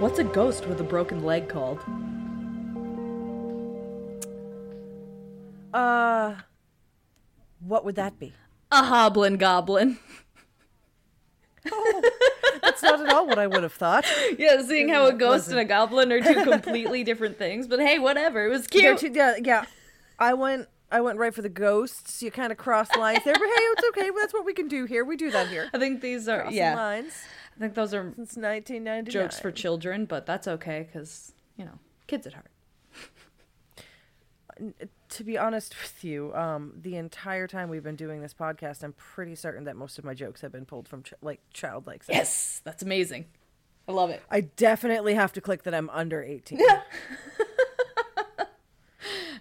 What's a ghost with a broken leg called? Uh, what would that be? A hoblin goblin. That's not at all what I would have thought. Yeah, seeing how a ghost and a goblin are two completely different things, but hey, whatever. It was cute. two- yeah, yeah. I went. I went right for the ghosts. You kind of cross lines there, but hey, it's okay. That's what we can do here. We do that here. I think these are Crossing yeah. lines I think those are since 1999. jokes for children, but that's okay because you know kids at heart. To be honest with you, um, the entire time we've been doing this podcast, I'm pretty certain that most of my jokes have been pulled from ch- like childlike. sex. Yes, that's amazing. I love it. I definitely have to click that I'm under 18. Yeah.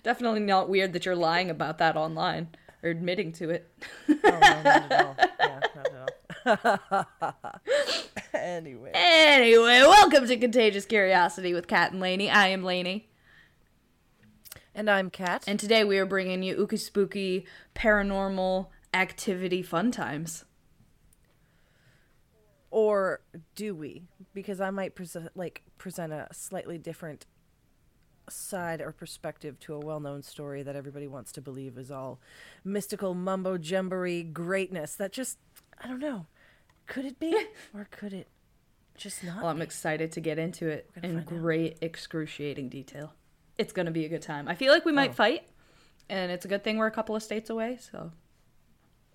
Definitely not weird that you're lying about that online or admitting to it. Oh, no, not at all. Yeah, not at all. anyway, Anyway, welcome to Contagious Curiosity with Kat and Laney. I am Laney, and I'm Kat. and today we are bringing you ooky spooky paranormal activity fun times. or do we? Because I might present like present a slightly different side or perspective to a well-known story that everybody wants to believe is all mystical mumbo jumbery greatness. That just I don't know. Could it be or could it just not? Well, I'm be? excited to get into it in find out. great, excruciating detail. It's going to be a good time. I feel like we might Oh. fight, and it's a good thing we're a couple of states away, so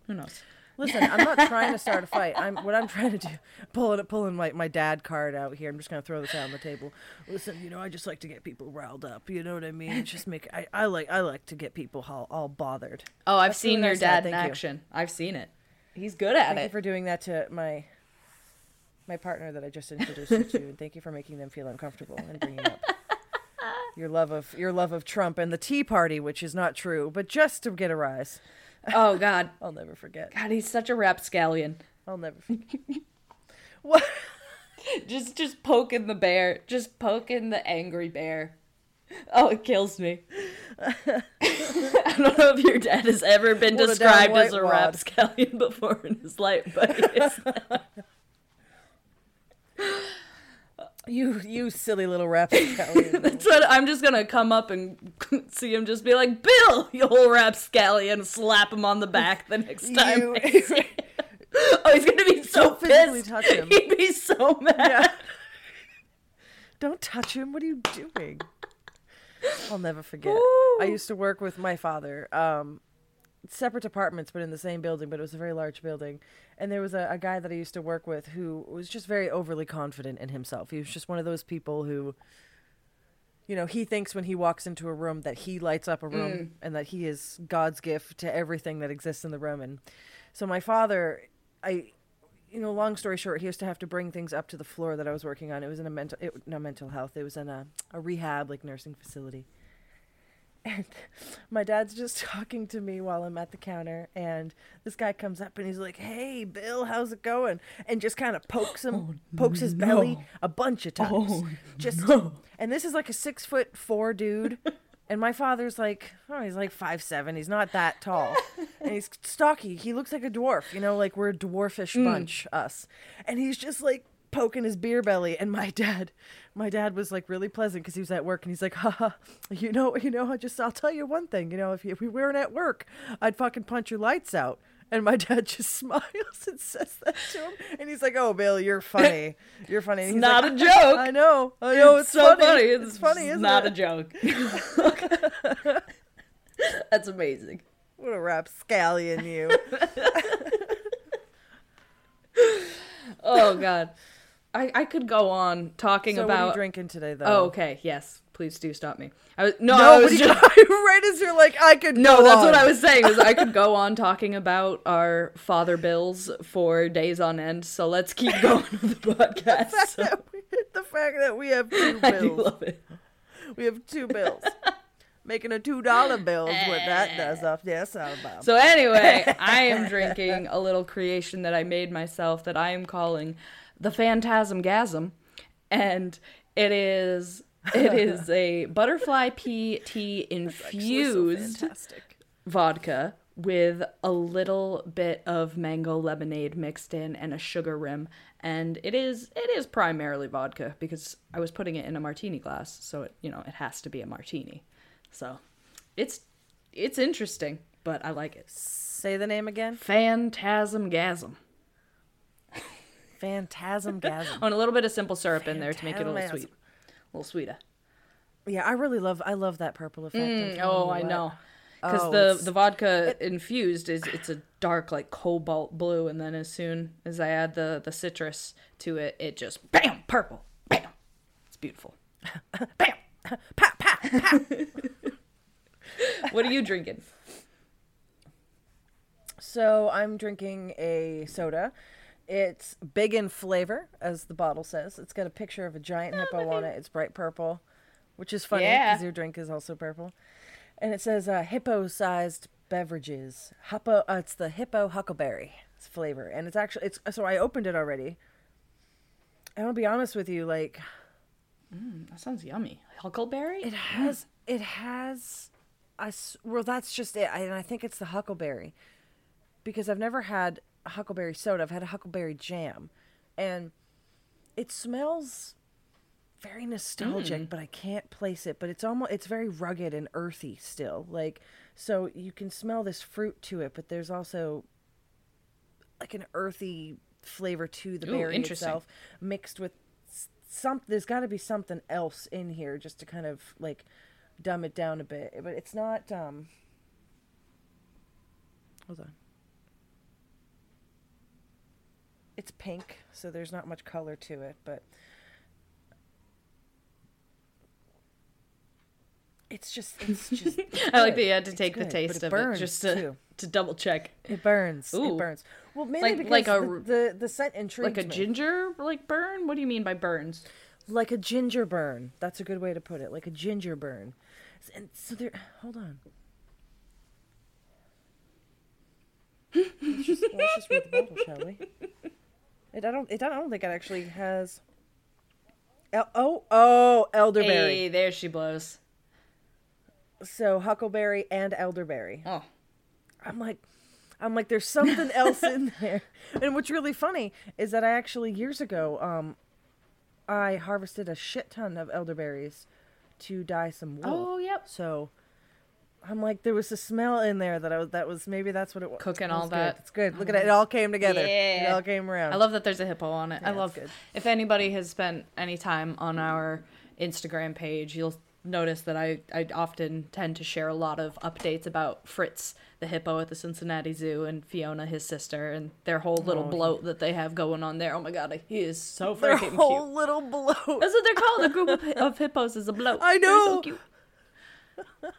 who knows? Listen, I'm not trying to start a fight. I'm what I'm trying to do, pulling pulling my, my dad card out here. I'm just gonna throw this out on the table. Listen, you know, I just like to get people riled up. You know what I mean? Just make I, I like I like to get people all, all bothered. Oh, I've That's seen your Dad. dad in Thank you. action. I've seen it. He's good at it. Thank you for doing that to my my partner that I just introduced you to, and thank you for making them feel uncomfortable and bringing up your love of your love of Trump and the Tea Party, which is not true, but just to get a rise. oh God, I'll never forget. God, he's such a rapscallion. I'll never. Forget. what? Just, just poking the bear. Just poking the angry bear. Oh, it kills me. I don't know if your dad has ever been What described down as a rapscallion before in his life, but he is. You you silly little rapscallion. That's what I'm just gonna come up and see him just be like, Bill, you whole rapscallion, and slap him on the back the next time. You- I see him. oh, he's gonna be so Don't pissed. touch him. He'd be so mad. Yeah. Don't touch him. What are you doing? I'll never forget. I used to work with my father. Um, separate apartments, but in the same building. But it was a very large building, and there was a, a guy that I used to work with who was just very overly confident in himself. He was just one of those people who, you know, he thinks when he walks into a room that he lights up a room mm. and that he is God's gift to everything that exists in the room. And so my father, I you know, long story short, he used to have to bring things up to the floor that I was working on. It was in a mental, it, not mental health. It was in a, a rehab, like nursing facility. And my dad's just talking to me while I'm at the counter, and this guy comes up and he's like, "Hey, Bill, how's it going?" And just kind of pokes him, oh, pokes his belly a bunch of oh, times. Oh, just, and this is like a six foot four dude. And my father's like, oh, he's like five seven. He's not that tall, and he's stocky. He looks like a dwarf, you know, like we're a dwarfish mm. bunch, us. And he's just like poking his beer belly. And my dad, my dad was like really pleasant because he was at work, and he's like, haha, you know, you know, I just, I'll tell you one thing, you know, if, you, if we weren't at work, I'd fucking punch your lights out. And my dad just smiles and says that to him, and he's like, "Oh, Bill, you're funny. You're funny." He's not like, a joke. I know. I know. It's, so funny. It's, It's funny. Isn't not it? a joke. That's amazing. What a rapscallion you. Oh God, I I could go on talking so what are you about. drinking today, though? Oh, okay. Yes, please do stop me. I was no, no, I was just, right as you're like, I could. no. That's what. I was saying. Is I could go on talking about our father bills for days on end. So let's keep going with the podcast. So, the fact that we have two I do bills. love it. We have two bills. Making a two dollar bill is what that eh. does off the uh, sound bomb. So anyway, I am drinking a little creation that I made myself that I am calling the Phantasm Gasm. and it is it is a butterfly pea tea infused fantastic. vodka with a little bit of mango lemonade mixed in and a sugar rim and it is it is primarily vodka because I was putting it in a martini glass so it you know it has to be a martini so it's it's interesting but I like it Say the name again. phantasm gasm Phantasm Gasm. and a little bit of simple syrup in there to make it a little sweet a little sweeter yeah, I really love. I love that purple effect. Mm, oh, I what. know. Because Oh, the it's- the vodka infused is it's a dark like cobalt blue, and then as soon as I add the the citrus to it, it just bam purple, bam. It's beautiful. bam. Pa, pa, pa. What are you drinking? So I'm drinking a soda. It's big in flavor, as the bottle says. It's got a picture of a giant hippo on it. It's bright purple, which is funny Yeah. because your drink is also purple. And it says uh, hippo-sized beverages. Hippo. Uh, it's the hippo huckleberry it's flavor, and it's actually it's. So I opened it already. And I'll be honest with you, like That sounds yummy. Huckleberry. it has it has I well that's just it I, and I think it's the huckleberry because I've never had huckleberry soda. I've had a huckleberry jam. And it smells very nostalgic but I can't place it. But it's almost it's very rugged and earthy still. Like so you can smell this fruit to it but there's also like an earthy flavor to the Ooh, berry itself mixed with some there's got to be something else in here just to kind of like dumb it down a bit. But it's not um hold on it's pink so there's not much color to it but it's just it's just I like that you had to It's take the good, but taste of it just to too. to double check. It burns. Ooh. It burns. Well, mainly Like- because like a the, the the scent intrigues Like a me. ginger like burn? What do you mean by burns? like a ginger burn. That's a good way to put it. Like a ginger burn. And so there. Hold on. let's, just, let's just read the bottle, shall we? It, I don't. It, I don't think it actually has. El- oh, oh, elderberry. Hey, there she blows. So huckleberry and elderberry. Oh, I'm like, I'm like, there's something else in there. And what's really funny is that I actually years ago, um, I harvested a shit ton of elderberries to dye some wool. oh, yep. So I'm like, there was a smell in there that I was. That was maybe that's what it was. Cooking It all good. that. It's good. Look at it. It mm-hmm. all came together. It all came around. I love that there's a hippo on it. I love good. If anybody has spent any time on our Instagram page, you'll notice that I, I often tend to share a lot of updates about Fritz, the hippo at the Cincinnati Zoo, and Fiona, his sister, and their whole little Oh, bloat that they have going on there. Oh my god, he is so freaking Their whole cute. little bloat. That's what they're called. A group of, of hippos is a bloat. I They're so know. cute.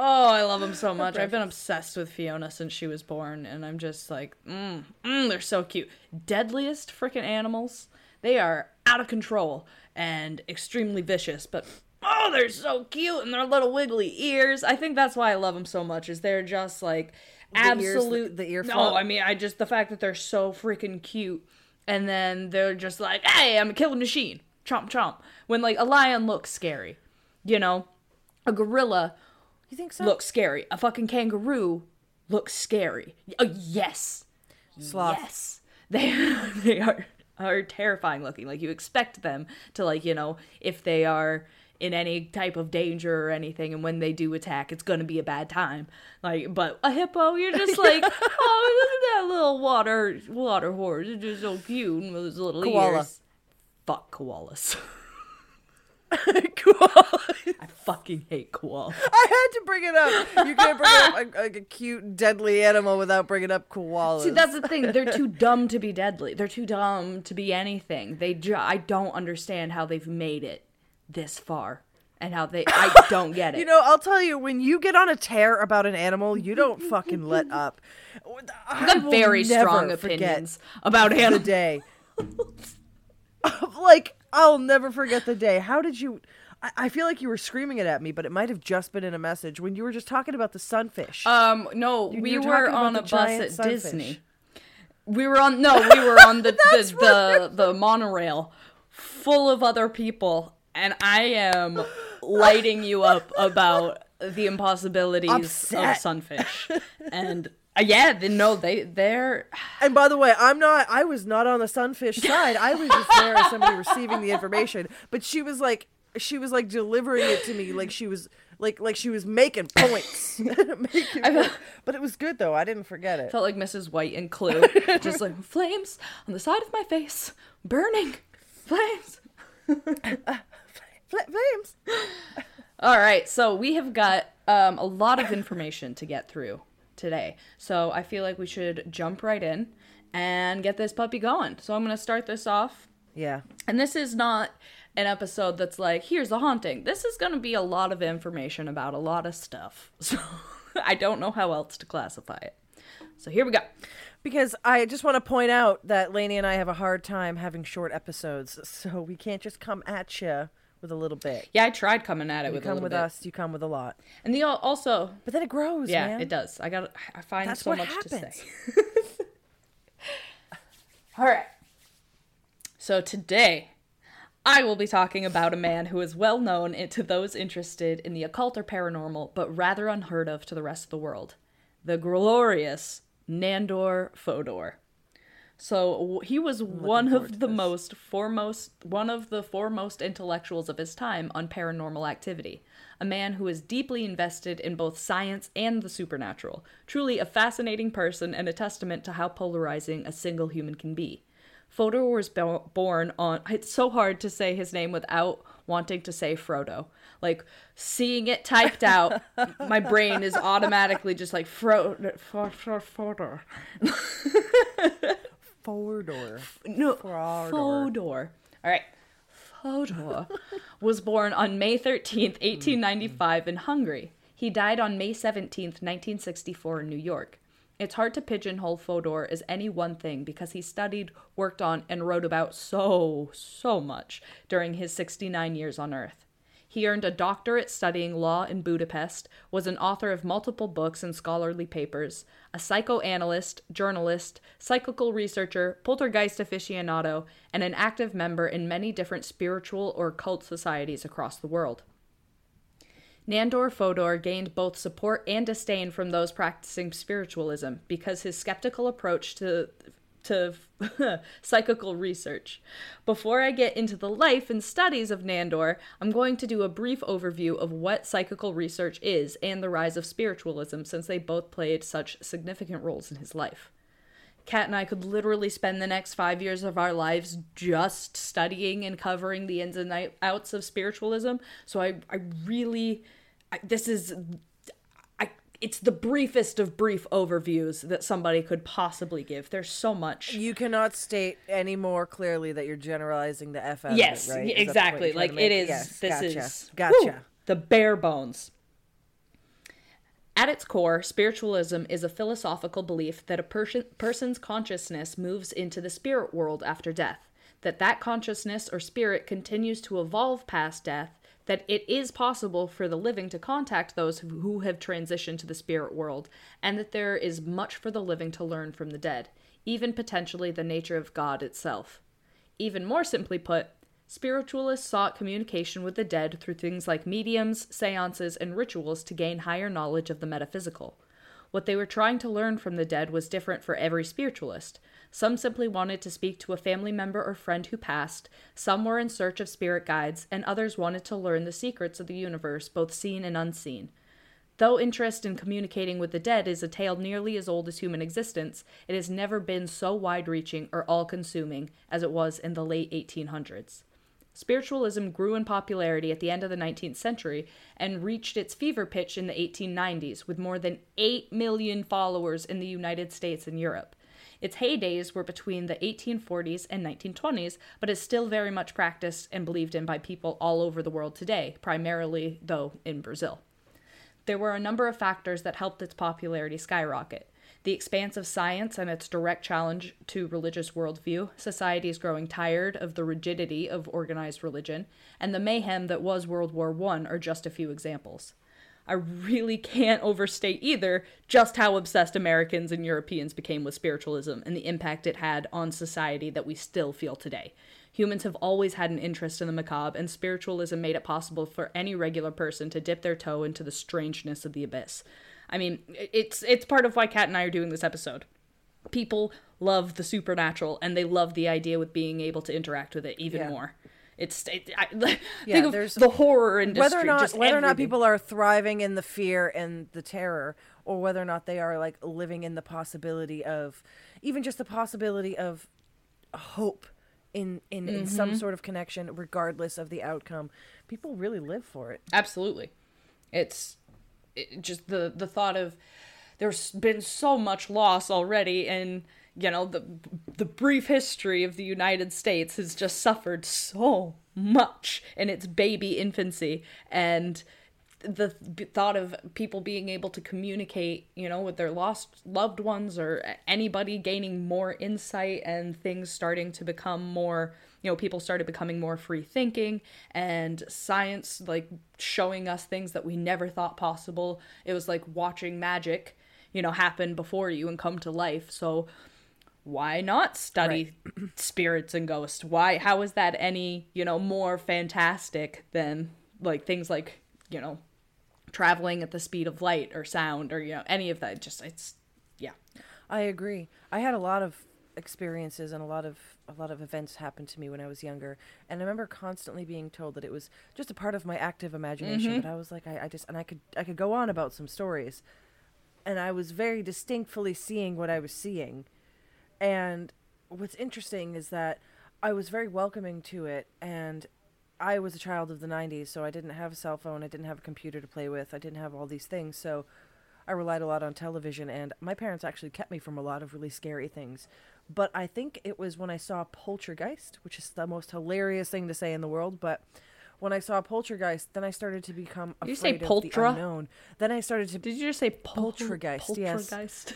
Oh, I love them so much. I've been obsessed with Fiona since she was born, and I'm just like, mm, mm, they're so cute. Deadliest freaking animals. They are out of control and extremely vicious, but oh, they're so cute and their little wiggly ears. I think that's why I love them so much. Is they're just like the- absolute the ear No. I mean, I just the fact that they're so freaking cute, and then they're just like, hey, I'm a killing machine, chomp chomp. When like a lion looks scary, you know, a gorilla You think so? looks scary. A fucking kangaroo looks scary. Oh yes, Sloth. yes. They they are are terrifying looking. Like you expect them to like you know if they are in any type of danger or anything, and when they do attack, it's gonna be a bad time. Like, but a hippo, you're just like, oh, look at that little water water horse. It's just so cute with his little Koala. ears. Fuck koalas. Koala. I fucking hate koalas. I had to bring it up. You can't bring up a, like a cute, deadly animal without bringing up koalas. See, that's the thing. They're too dumb to be deadly. They're too dumb to be anything. They ju- I don't understand how they've made it this far and how they I don't get it. You know, I'll tell you, when you get on a tear about an animal, you don't fucking let up. I I've got very strong opinions about animals. day. like, I'll never forget the day. How did you? I, I feel like you were screaming it at me, but it might have just been in a message when you were just talking about the sunfish. Um, no, You- we you were were talking about on the a bus giant at sunfish. Disney. We were on no, we were on the the, the, the monorail full of other people, and I am lighting you up about the impossibilities Upset. of sunfish. And yeah, they, no, they they're And by the way, I'm not. I was not on the sunfish side. I was just there as somebody receiving the information. But she was like, she was like delivering it to me like she was like like she was making points. making points. But it was good though. I didn't forget it. felt like Mrs. White in Clue, just like flames on the side of my face, burning flames. Fla- flames. All right, so we have got um, a lot of information to get through today. So I feel like we should jump right in and get this puppy going. So I'm going to start this off. Yeah. And this is not an episode that's like, here's a haunting. This is going to be a lot of information about a lot of stuff. So I don't know how else to classify it. So here we go. Because I just want to point out that Laney and I have a hard time having short episodes, so we can't just come at you with a little bit. Yeah, I tried coming at it You with a come little with bit. us, you come with a lot. And the also, But then it grows, yeah, man. it does. I got I find That's so much happens. to say. All right. So today, I will be talking about a man who is well known to those interested in the occult or paranormal, but rather unheard of to the rest of the world. The glorious Nandor Fodor. So he was one of the this. most foremost, one of the foremost intellectuals of his time on paranormal activity. A man who is deeply invested in both science and the supernatural. Truly a fascinating person and a testament to how polarizing a single human can be. Fodor was bo- born on. It's so hard to say his name without wanting to say Frodo. Like seeing it typed out, my brain is automatically just like Frodo. Fodor. Fodor. No. Fodor. All right. Fodor was born on May 13th, 1895 in Hungary. He died on May 17th, 1964 in New York. It's hard to pigeonhole Fodor as any one thing because he studied, worked on, and wrote about so, so much during his 69 years on Earth. He earned a doctorate studying law in Budapest, was an author of multiple books and scholarly papers, a psychoanalyst, journalist, psychical researcher, poltergeist aficionado, and an active member in many different spiritual or cult societies across the world. Nandor Fodor gained both support and disdain from those practicing spiritualism because his skeptical approach to to psychical research. Before I get into the life and studies of Nandor, I'm going to do a brief overview of what psychical research is and the rise of spiritualism since they both played such significant roles in his life. Kat and I could literally spend the next five years of our lives just studying and covering the ins and outs of spiritualism. So I, I really, I, this is, it's the briefest of brief overviews that somebody could possibly give. There's so much. You cannot state any more clearly that you're generalizing the F out yes, it, right? y- Is that the point exactly. Like it is. Yes, this gotcha. is Gotcha. the bare bones. At its core, spiritualism is a philosophical belief that a person, person's consciousness moves into the spirit world after death, that that consciousness or spirit continues to evolve past death, that it is possible for the living to contact those who- have transitioned to the spirit world, and that there is much for the living to learn from the dead, even potentially the nature of God itself. Even more simply put, spiritualists sought communication with the dead through things like mediums, seances, and rituals to gain higher knowledge of the metaphysical. What they were trying to learn from the dead was different for every spiritualist. Some simply wanted to speak to a family member or friend who passed, some were in search of spirit guides, and others wanted to learn the secrets of the universe, both seen and unseen. Though interest in communicating with the dead is a tale nearly as old as human existence, it has never been so wide reaching or all consuming as it was in the late 1800s. Spiritualism grew in popularity at the end of the 19th century and reached its fever pitch in the 1890s with more than 8 million followers in the United States and Europe. Its heydays were between the 1840s and 1920s, but is still very much practiced and believed in by people all over the world today, primarily, though, in Brazil. There were a number of factors that helped its popularity skyrocket. The expanse of science and its direct challenge to religious worldview, societies growing tired of the rigidity of organized religion, and the mayhem that was World War I are just a few examples. I really can't overstate either just how obsessed Americans and Europeans became with spiritualism and the impact it had on society that we still feel today. Humans have always had an interest in the macabre, and spiritualism made it possible for any regular person to dip their toe into the strangeness of the abyss. I mean, it's it's part of why Kat and I are doing this episode. People love the supernatural, and they love the idea with being able to interact with it even Yeah. more. It's it, I, Yeah, think of there's- the horror industry. whether or not whether or not people are thriving in the fear and the terror or whether or not they are like living in the possibility of even just the possibility of hope in in, in some Mm-hmm. sort of connection regardless of the outcome people really live for it Absolutely. It's it, just the the thought of there's been so much loss already and you know the the brief history of the United States has just suffered so much in its baby infancy. And the thought of people being able to communicate, you know, with their lost loved ones or anybody gaining more insight and things starting to become more, you know, people started becoming more free thinking and science like showing us things that we never thought possible. It was like watching magic, you know, happen before you and come to life. So why not study spirits and ghosts? Why how is that any, you know, more fantastic than like things like, you know, traveling at the speed of light or sound or you know any of that just it's yeah I agree. I had a lot of experiences and a lot of a lot of events happened to me when I was younger, and I remember constantly being told that it was just a part of my active imagination. Mm-hmm. But I was like, I, I just and I could I could go on about some stories, and I was very distinctly seeing what I was seeing, and what's interesting is that I was very welcoming to it, and I was a child of the '90s, so I didn't have a cell phone, I didn't have a computer to play with, I didn't have all these things, so. I relied a lot on television, and my parents actually kept me from a lot of really scary things. But I think it was when I saw Poltergeist, which is the most hilarious thing to say in the world. But when I saw Poltergeist, then I started to become Did you afraid say of the unknown. Then I started to did you just say pol- Poltergeist, yes. poltergeist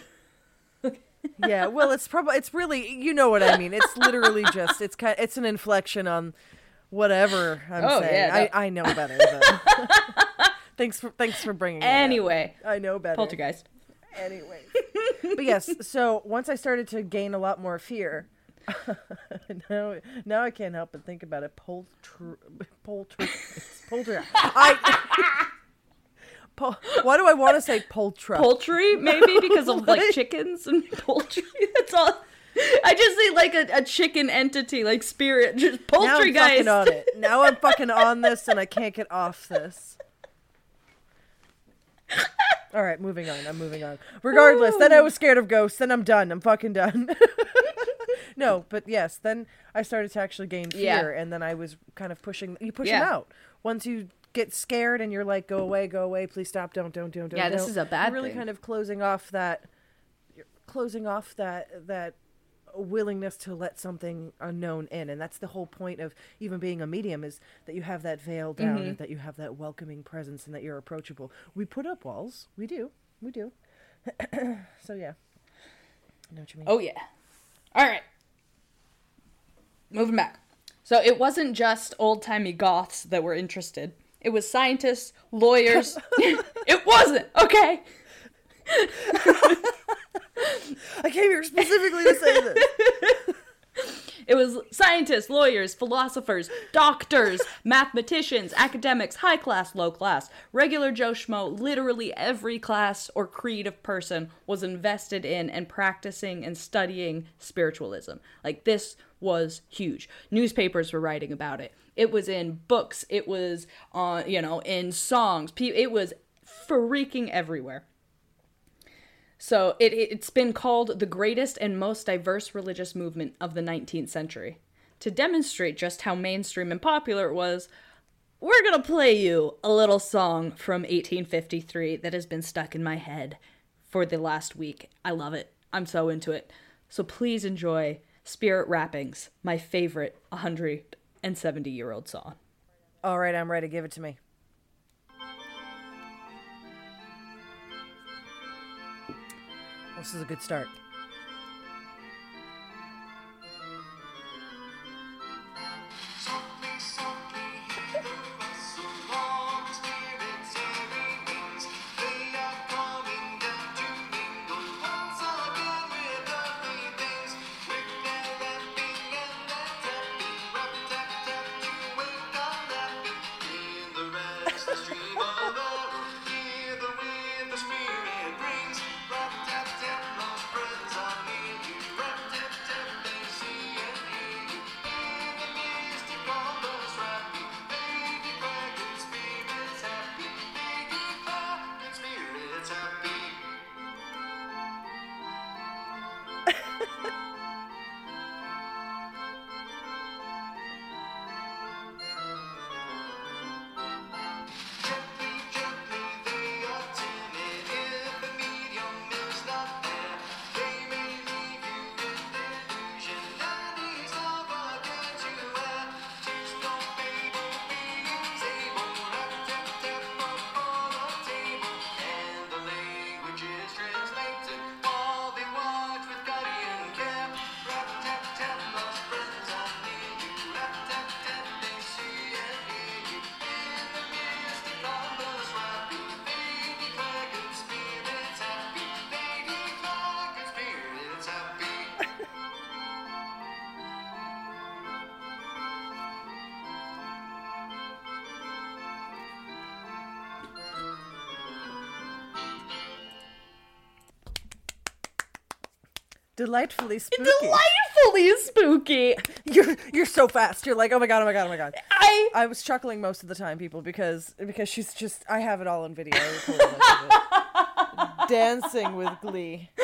yeah. Well, it's probably it's really you know what I mean. It's literally just it's kind it's an inflection on whatever I'm Oh, saying. yeah, I I know better. But thanks for thanks for bringing. it up. anyway I know better. poltergeist anyway. but yes, so once I started to gain a lot more fear, now now I can't help but think about it. Polter, polter, polter. I. Pol- why do I want to say poltra? poultry maybe because of like chickens and poultry that's all i just see like a, a chicken entity like spirit just poultry now poultry I'm guys fucking on it. Now I'm fucking on this, and I can't get off this. All right, moving on. I'm moving on. Regardless, then I was scared of ghosts. Then I'm done. I'm fucking done. no, but yes, then I started to actually gain Yeah. fear, and then I was kind of pushing. You push Yeah. them out once you get scared, and you're like, "Go away, go away, please stop, don't, don't, don't, don't." Yeah, this don't." is a bad You're really thing. kind of closing off that. Closing off that that willingness to let something unknown in and that's the whole point of even being a medium is that you have that veil down Mm-hmm. and that you have that welcoming presence and that you're approachable we put up walls we do we do so yeah i know what you mean Oh yeah. All right. Moving back. So it wasn't just old timey goths that were interested. It was scientists, lawyers. it wasn't okay. i came here specifically to say this It was scientists, lawyers, philosophers, doctors, mathematicians, academics, high class, low class, regular Joe Schmo, literally every class or creed of person was invested in and practicing and studying spiritualism. Like this was huge. Newspapers were writing about it. It was in books. It was on, you know, in songs. It was freaking everywhere. So it, it- it's been called the greatest and most diverse religious movement of the 19th century. To demonstrate just how mainstream and popular it was, we're going to play you a little song from 1853 that has been stuck in my head for the last week. I love it. I'm so into it. So please enjoy Spirit Rappings, my favorite 170 year old song. all right i'm ready give it to me this is a good start Delightfully spooky. Delightfully spooky. You're you're so fast. You're like, oh my god, oh my god, oh my god. I I was chuckling most of the time, people, because because she's just I have it all on video. I recorded most of it. Dancing with glee.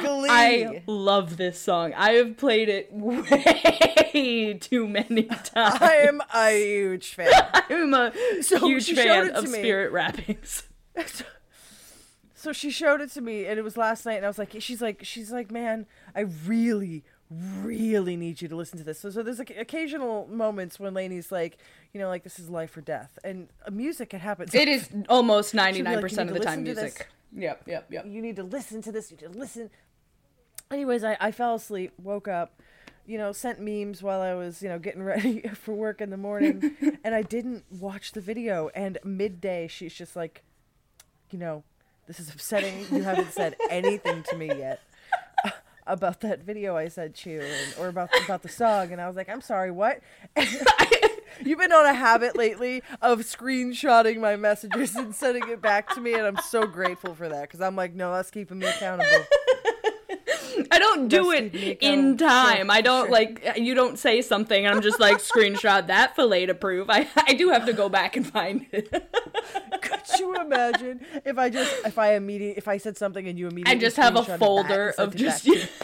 Glee. I love this song. I have played it way too many times. I am a huge fan. I'm a So huge fan of me. spirit rappings. So she showed it to me, and it was last night, and I was like, she's like, she's like, man, I really, really need you to listen to this. So, so there's like occasional moments when Laney's like, you know, like this is life or death, and music it happens. It is almost 99% "You of the time listen to this." music. Yep, yep, yep. you need to listen to this. You need to listen. Anyways, I, I fell asleep, woke up, you know, sent memes while I was, you know, getting ready for work in the morning, and I didn't watch the video. And midday, she's just like, you know, this is upsetting. You haven't said anything to me yet about that video I sent you, and, or about about the song. And I was like, I'm sorry, what? You've been on a habit lately of screenshotting my messages and sending it back to me, and I'm so grateful for that because I'm like, no, that's keeping me accountable. I don't do it accountable. in time. Sure, I don't sure. like you don't say something and I'm just like screenshot that fillet to prove. I I do have to go back and find it. Could you imagine if I just if I immediately if I said something and you immediately I just have a folder of just to?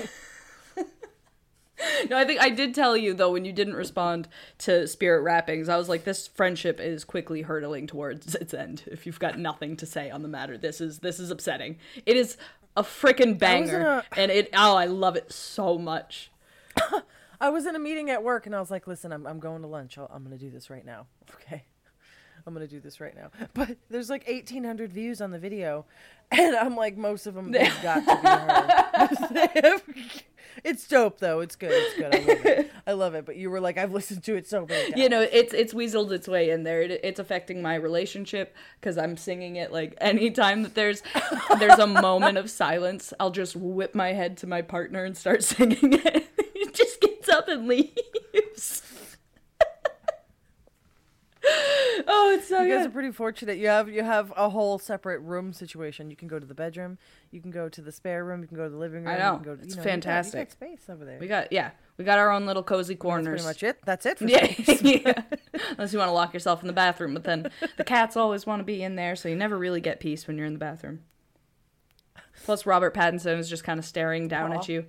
No, I think I did tell you though when you didn't respond to spirit rappings. I was like this friendship is quickly hurtling towards its end. If you've got nothing to say on the matter, this is this is upsetting. It is a freaking banger a- and it oh, I love it so much. I was in a meeting at work and I was like, listen, I'm I'm going to lunch. I'll, I'm gonna do this right now. Okay. I'm gonna do this right now. But there's like 1,800 views on the video, and I'm like, most of them they've got to be her. it's dope though. It's good. It's good. I love it. I love it. But you were like, I've listened to it so many times. you know it's it's weaseled its way in there it, it's affecting my relationship because i'm singing it like anytime that there's there's a moment of silence i'll just whip my head to my partner and start singing it he just gets up and leaves oh it's so You guys are pretty fortunate. You have you have a whole separate room situation. You can go to the bedroom, you can go to the spare room, you can go to the living room. I you know. can go to, It's know, you got- You fantastic. got, space over there. we got yeah we got our own little cozy That's corners pretty much it. That's it for Yeah, yeah. Unless you want to lock yourself in the bathroom, but then the cats always want to be in there, so you never really get peace when you're in the bathroom. Plus, Robert Pattinson is just kind of staring down Aw. at you.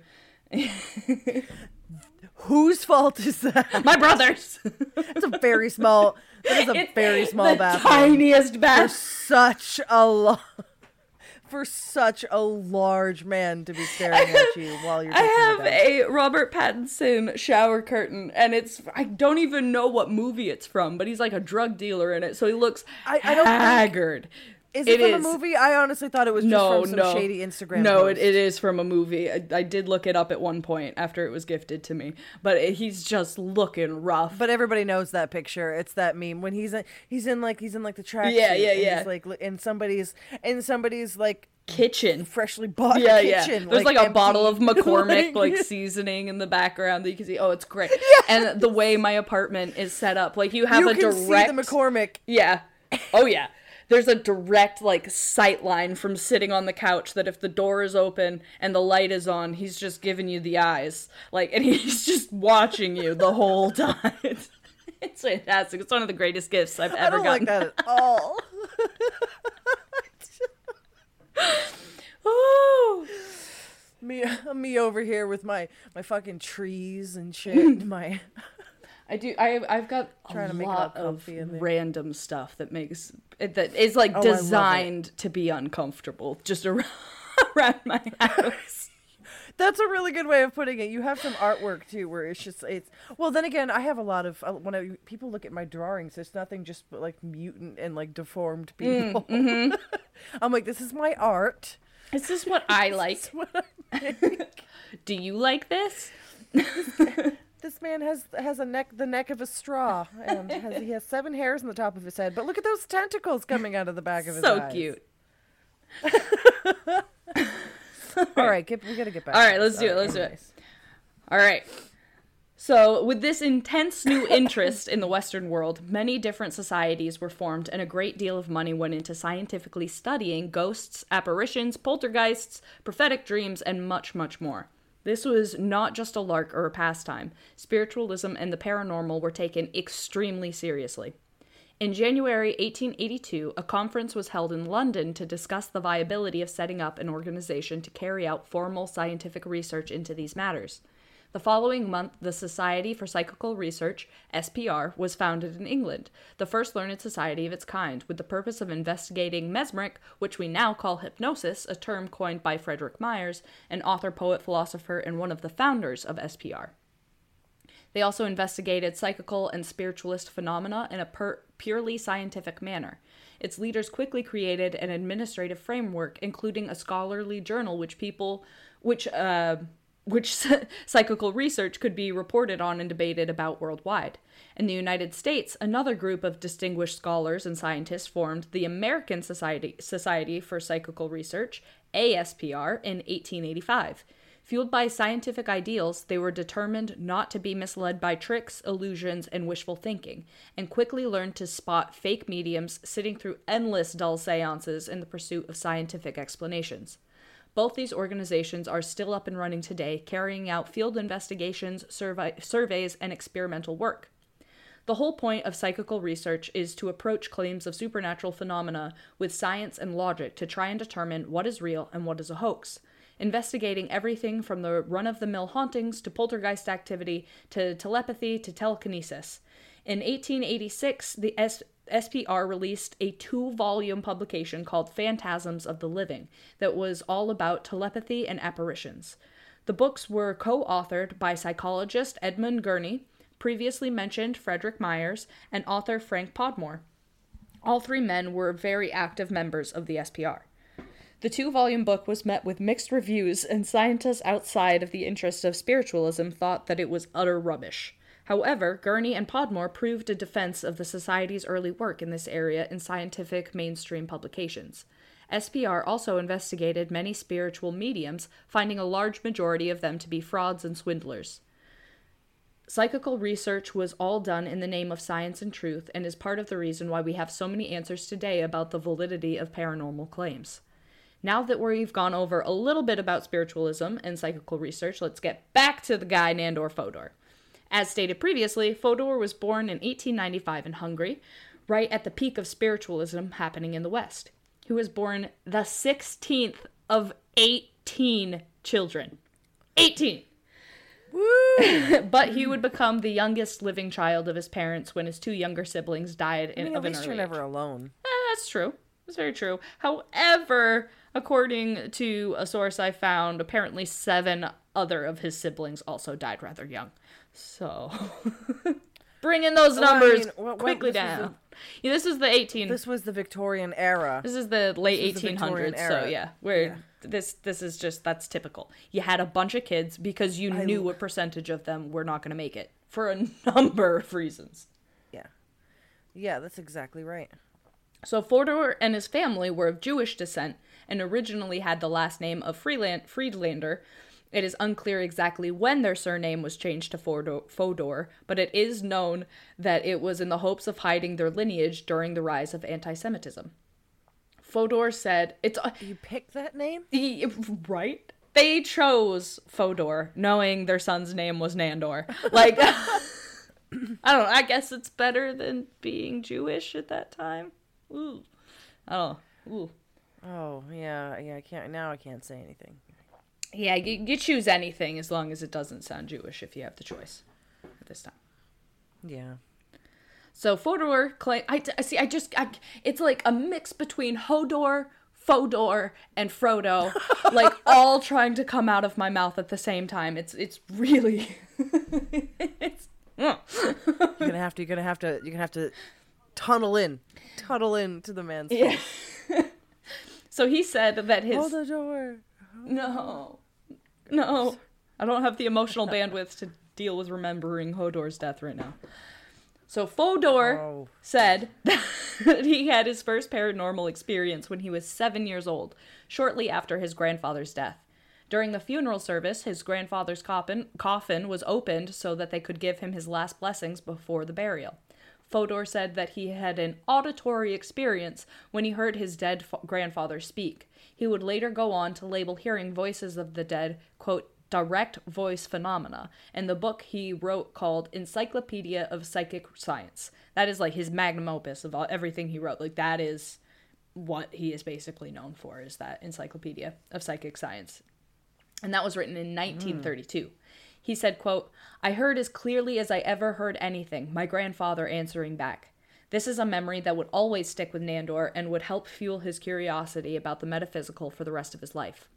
Whose fault is that? My brothers. It's a very small. That is a It's very small the bathroom. Tiniest bathroom. for such a lo- for such a large man to be staring at you while you're. I have a Robert Pattinson shower curtain, and it's I don't even know what movie it's from, but he's like a drug dealer in it, so he looks I- I don't think- haggard. Is it, it from is. a movie? I honestly thought it was just no, from some no. shady Instagram. No, it, it is from a movie. I, I did look it up at one point after it was gifted to me, but it, he's just looking rough. But everybody knows that picture. It's that meme when he's in, he's in like he's in like the track. Yeah, yeah, and yeah. He's like in somebody's in somebody's like kitchen. freshly bought Yeah, yeah. There's like, a bottle of McCormick like- like seasoning in the background that you can see. Oh, it's great. And the way my apartment is set up, like you have you a can direct see the McCormick. Yeah. Oh yeah. There's a direct like sight line from sitting on the couch that if the door is open and the light is on, he's just giving you the eyes. Like and he's just watching you the whole time. It's fantastic. It's one of the greatest gifts I've ever I ever don't gotten. like that at all. Ooh. me, me over here with my my fucking trees and shit. my I do. I I've got Trying a to make it lot of comfy in there. random stuff that makes it, that is like Oh, I love it. designed to be uncomfortable just around, around my house. That's a really good way of putting it. You have some artwork too, where it's just it's. Well, then again, I have a lot of uh, when I, people look at my drawings, it's nothing just but like mutant and like deformed Mm, people. mm-hmm. I'm like, this is my art. This Is this what I like? What I. Do you like this? This man has has a neck, the neck of a straw, and has, he has seven hairs on the top of his head. But look at those tentacles coming out of the back of his head. so eyes. cute. All right, get, we gotta get back. All right, let's do it, let's do it. All right. So, with this intense new interest in the Western world, many different societies were formed, and a great deal of money went into scientifically studying ghosts, apparitions, poltergeists, prophetic dreams, and much, much more. This was not just a lark or a pastime. Spiritualism and the paranormal were taken extremely seriously. In January 1882, a conference was held in London to discuss the viability of setting up an organization to carry out formal scientific research into these matters. The following month, the Society for Psychical Research, SPR, was founded in England, the first learned society of its kind, with the purpose of investigating mesmeric, which we now call hypnosis, a term coined by Frederick Myers, an author, poet, philosopher, and one of the founders of SPR. They also investigated psychical and spiritualist phenomena in a per- purely scientific manner. Its leaders quickly created an administrative framework, including a scholarly journal which people, which uh, which psychical research could be reported on and debated about worldwide. In the United States, another group of distinguished scholars and scientists formed the American Society Society for Psychical Research, ASPR, in 1885. Fueled by scientific ideals, they were determined not to be misled by tricks, illusions, and wishful thinking, and quickly learned to spot fake mediums sitting through endless dull seances in the pursuit of scientific explanations. Both these organizations are still up and running today, carrying out field investigations, survey- surveys, and experimental work. The whole point of psychical research is to approach claims of supernatural phenomena with science and logic to try and determine what is real and what is a hoax investigating everything from the run of the mill hauntings to poltergeist activity to telepathy to telekinesis. In 1886, the S- SPR released a two volume publication called Phantasms of the Living that was all about telepathy and apparitions. The books were co authored by psychologist Edmund Gurney, previously mentioned Frederick Myers, and author Frank Podmore. All three men were very active members of the SPR. The two volume book was met with mixed reviews, and scientists outside of the interest of spiritualism thought that it was utter rubbish. However, Gurney and Podmore proved a defense of the Society's early work in this area in scientific mainstream publications. SPR also investigated many spiritual mediums, finding a large majority of them to be frauds and swindlers. Psychical research was all done in the name of science and truth and is part of the reason why we have so many answers today about the validity of paranormal claims. Now that we've gone over a little bit about spiritualism and psychical research, let's get back to the guy Nandor Fodor. As stated previously, Fodor was born in 1895 in Hungary, right at the peak of spiritualism happening in the West. He was born the 16th of 18 children. 18! but he would become the youngest living child of his parents when his two younger siblings died I in, mean, of at an least you're never alone. Eh, that's true. That's very true. However, according to a source I found, apparently seven other of his siblings also died rather young. So, bringing those Well, I numbers mean, what- what- quickly down. yeah, this is the 18. This, was the Victorian era. This is the late this is the 1800s. So yeah, where Yeah. this this is just that's typical. You had a bunch of kids because you I knew l- a percentage of them were not going to make it for a number of reasons. Yeah. Yeah, that's exactly right. So Fodor and his family were of Jewish descent and originally had the last name of Freeland- Friedlander. It is unclear exactly when their surname was changed to Fodor, but it is known that it was in the hopes of hiding their lineage during the rise of anti-Semitism. Fodor said, "It's uh, You picked that name? he- right." They chose Fodor, knowing their son's name was Nandor. Like, I don't know. I guess it's better than being Jewish at that time. Ooh, I don't know. Ooh. Oh, yeah, yeah, I can't now I can't say anything. Yeah, you, you choose anything as long as it doesn't sound Jewish if you have the choice at this time. Yeah. So Fodor claim I, I see. I just I, it's like a mix between Hodor, Fodor, and Frodo, like all trying to come out of my mouth at the same time. It's it's really it's You're gonna have to you're gonna have to you're gonna have to tunnel in. Tunnel in to the man's yeah. so he said that his Hold the door. no no I don't have the emotional bandwidth to deal with remembering Hodor's death right now. So Fodor Oh. said that he had his first paranormal experience when he was seven years old, shortly after his grandfather's death. During the funeral service, his grandfather's coffin, coffin was opened so that they could give him his last blessings before the burial. Fodor said that he had an auditory experience when he heard his dead fa- grandfather speak. He would later go on to label hearing voices of the dead, quote, direct voice phenomena, and the book he wrote called Encyclopedia of Psychic Science. That is like his magnum opus of all, everything he wrote. Like that is what he is basically known for is that Encyclopedia of Psychic Science. And that was written in 1932. He said, quote, I heard as clearly as I ever heard anything, my grandfather answering back. This is a memory that would always stick with Nandor and would help fuel his curiosity about the metaphysical for the rest of his life.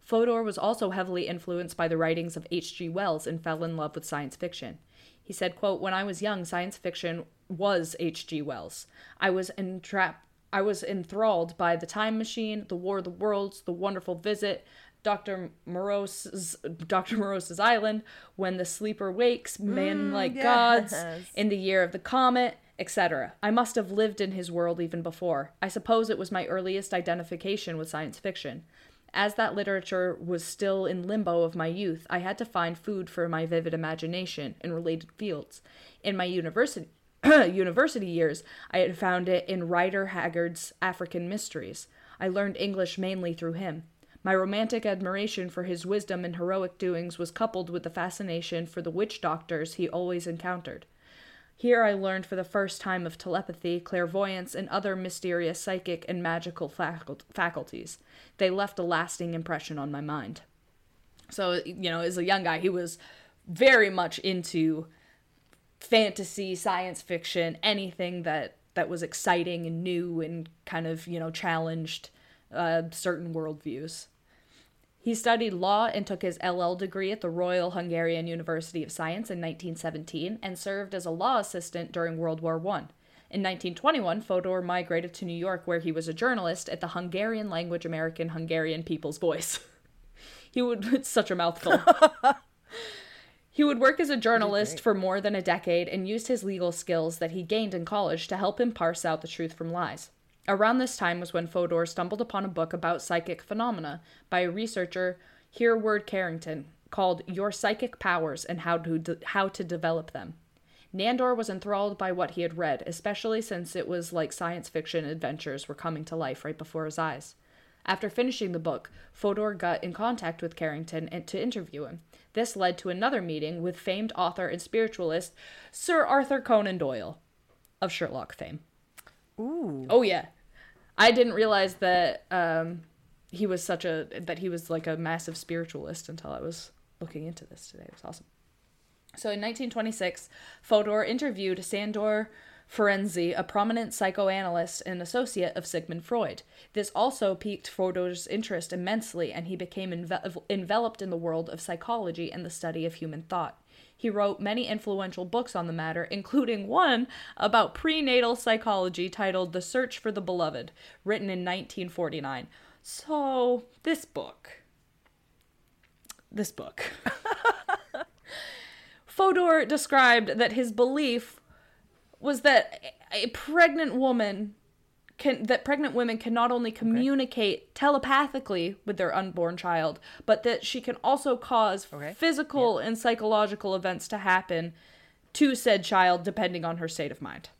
Fodor was also heavily influenced by the writings of H.G. Wells and fell in love with science fiction. He said, quote, When I was young, science fiction was H.G. Wells. I was entrapped I was enthralled by The Time Machine, The War of the Worlds, The Wonderful Visit, Dr. Moreau's Dr. Moreau's Island, When the Sleeper Wakes, Men mm, Like Gods, yes. In the Year of the Comet, etc. I must have lived in his world even before. I suppose it was my earliest identification with science fiction. As that literature was still in limbo of my youth, I had to find food for my vivid imagination in related fields. In my university university years, I had found it in Rider Haggard's African Mysteries. I learned English mainly through him. My romantic admiration for his wisdom and heroic doings was coupled with the fascination for the witch doctors he always encountered. Here I learned for the first time of telepathy, clairvoyance, and other mysterious psychic and magical facul- faculties. They left a lasting impression on my mind. So, you know, as a young guy, he was very much into fantasy, science fiction, anything that that was exciting and new and kind of, you know, challenged uh, certain worldviews. He studied law and took his LL degree at the Royal Hungarian University of Science in 1917 and served as a law assistant during World War I. In 1921, Fodor migrated to New York where he was a journalist at the Hungarian language American Hungarian People's Voice. he would, it's such a mouthful. He would work as a journalist for more than a decade and used his legal skills that he gained in college to help him parse out the truth from lies. Around this time was when Fodor stumbled upon a book about psychic phenomena by a researcher, Hereward Carrington, called Your Psychic Powers and How to, De- How to Develop Them. Nandor was enthralled by what he had read, especially since it was like science fiction adventures were coming to life right before his eyes. After finishing the book, Fodor got in contact with Carrington to interview him. This led to another meeting with famed author and spiritualist Sir Arthur Conan Doyle of Sherlock fame. Ooh. Oh yeah, I didn't realize that um, he was such a that he was like a massive spiritualist until I was looking into this today. It was awesome. So in 1926, Fodor interviewed Sandor Ferenczi, a prominent psychoanalyst and associate of Sigmund Freud. This also piqued Fodor's interest immensely, and he became enve- enveloped in the world of psychology and the study of human thought. He wrote many influential books on the matter, including one about prenatal psychology titled The Search for the Beloved, written in 1949. So, this book. This book. Fodor described that his belief was that a pregnant woman can that pregnant women can not only communicate telepathically with their unborn child, but that she can also cause Okay. physical and psychological events to happen to said child depending on her state of mind.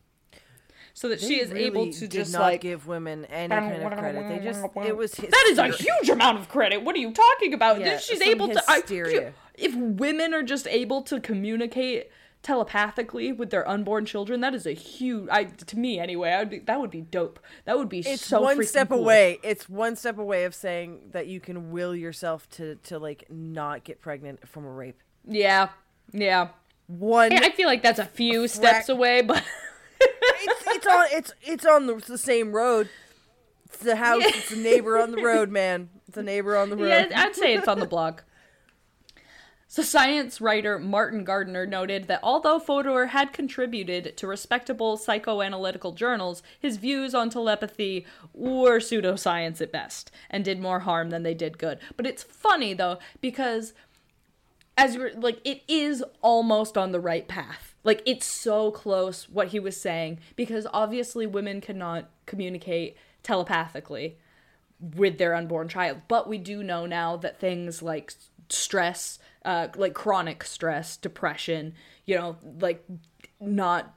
So that she They is able to did just not like give women any kind of credit. They just it was that is a huge amount of credit. What are you talking about? Yeah, She's able to. I, hysteria. if women are just able to communicate telepathically with their unborn children, that is a huge. I to me anyway. I'd be, that would be dope. That would be It's so one step cool. away. It's one step away of saying that you can will yourself to to like not get pregnant from a rape. Yeah, yeah. One. I feel like that's a few steps away, but it's, it's on. It's it's on the, the same road. It's the house. It's the neighbor on the road, man. It's a neighbor on the road. yeah, I'd say it's on the block. So, science writer Martin Gardner noted that although Fodor had contributed to respectable psychoanalytical journals, his views on telepathy were pseudoscience at best and did more harm than they did good. But it's funny though because as you're like it is almost on the right path. Like it's so close what he was saying because obviously women cannot communicate telepathically with their unborn child. But we do know now that things like stress, uh, like chronic stress, depression, you know, like not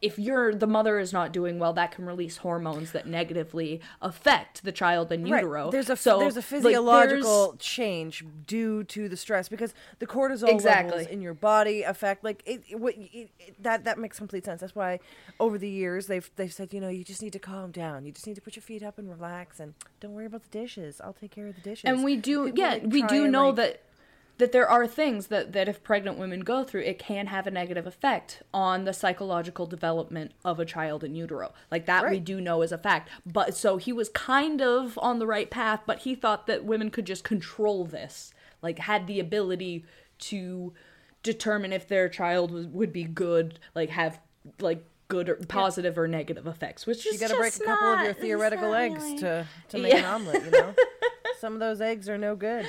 if you're the mother is not doing well, that can release hormones that negatively affect the child in utero. Right. There's a so there's a like, physiological there's- change due to the stress because the cortisol Exactly. levels in your body affect like it, it, it, it that that makes complete sense. That's why over the years they've they've said you know you just need to calm down. You just need to put your feet up and relax and don't worry about the dishes. I'll take care of the dishes. and we do People, yeah like, we do know like- that that there are things that that if pregnant women go through it can have a negative effect on the psychological development of a child in utero. Like that we do know is a fact. But so he was kind of on the right path but he thought that women could just control this like had the ability to determine if their child was, would be good like have like good or positive or negative effects which is you got to break a couple of your theoretical eggs really- to to make an omelet. You know, some of those eggs are no good.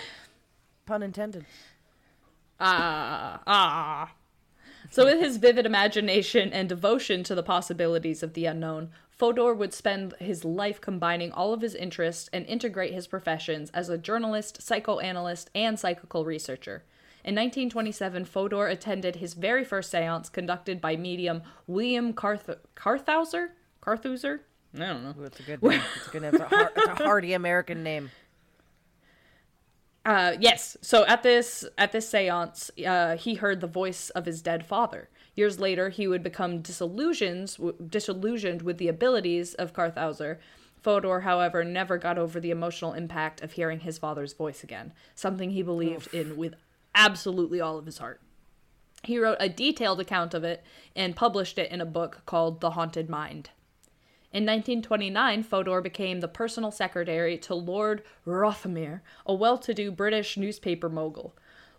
Pun intended. Ah, ah. So, with his vivid imagination and devotion to the possibilities of the unknown, Fodor would spend his life combining all of his interests and integrate his professions as a journalist, psychoanalyst, and psychical researcher. In 1927, Fodor attended his very first seance conducted by medium William Carth- Cartheuser? Carthuser? I don't know. Ooh, it's a good name. It's a good name. It's a, har- it's a hearty American name. Uh, yes. So at this at this séance, uh, he heard the voice of his dead father. Years later, he would become disillusioned disillusioned with the abilities of Cartheuser. Fodor, however, never got over the emotional impact of hearing his father's voice again, something he believed in with absolutely all of his heart. He wrote a detailed account of it and published it in a book called The Haunted Mind. In 1929, Fodor became the personal secretary to Lord Rothermere, a well to do British newspaper mogul.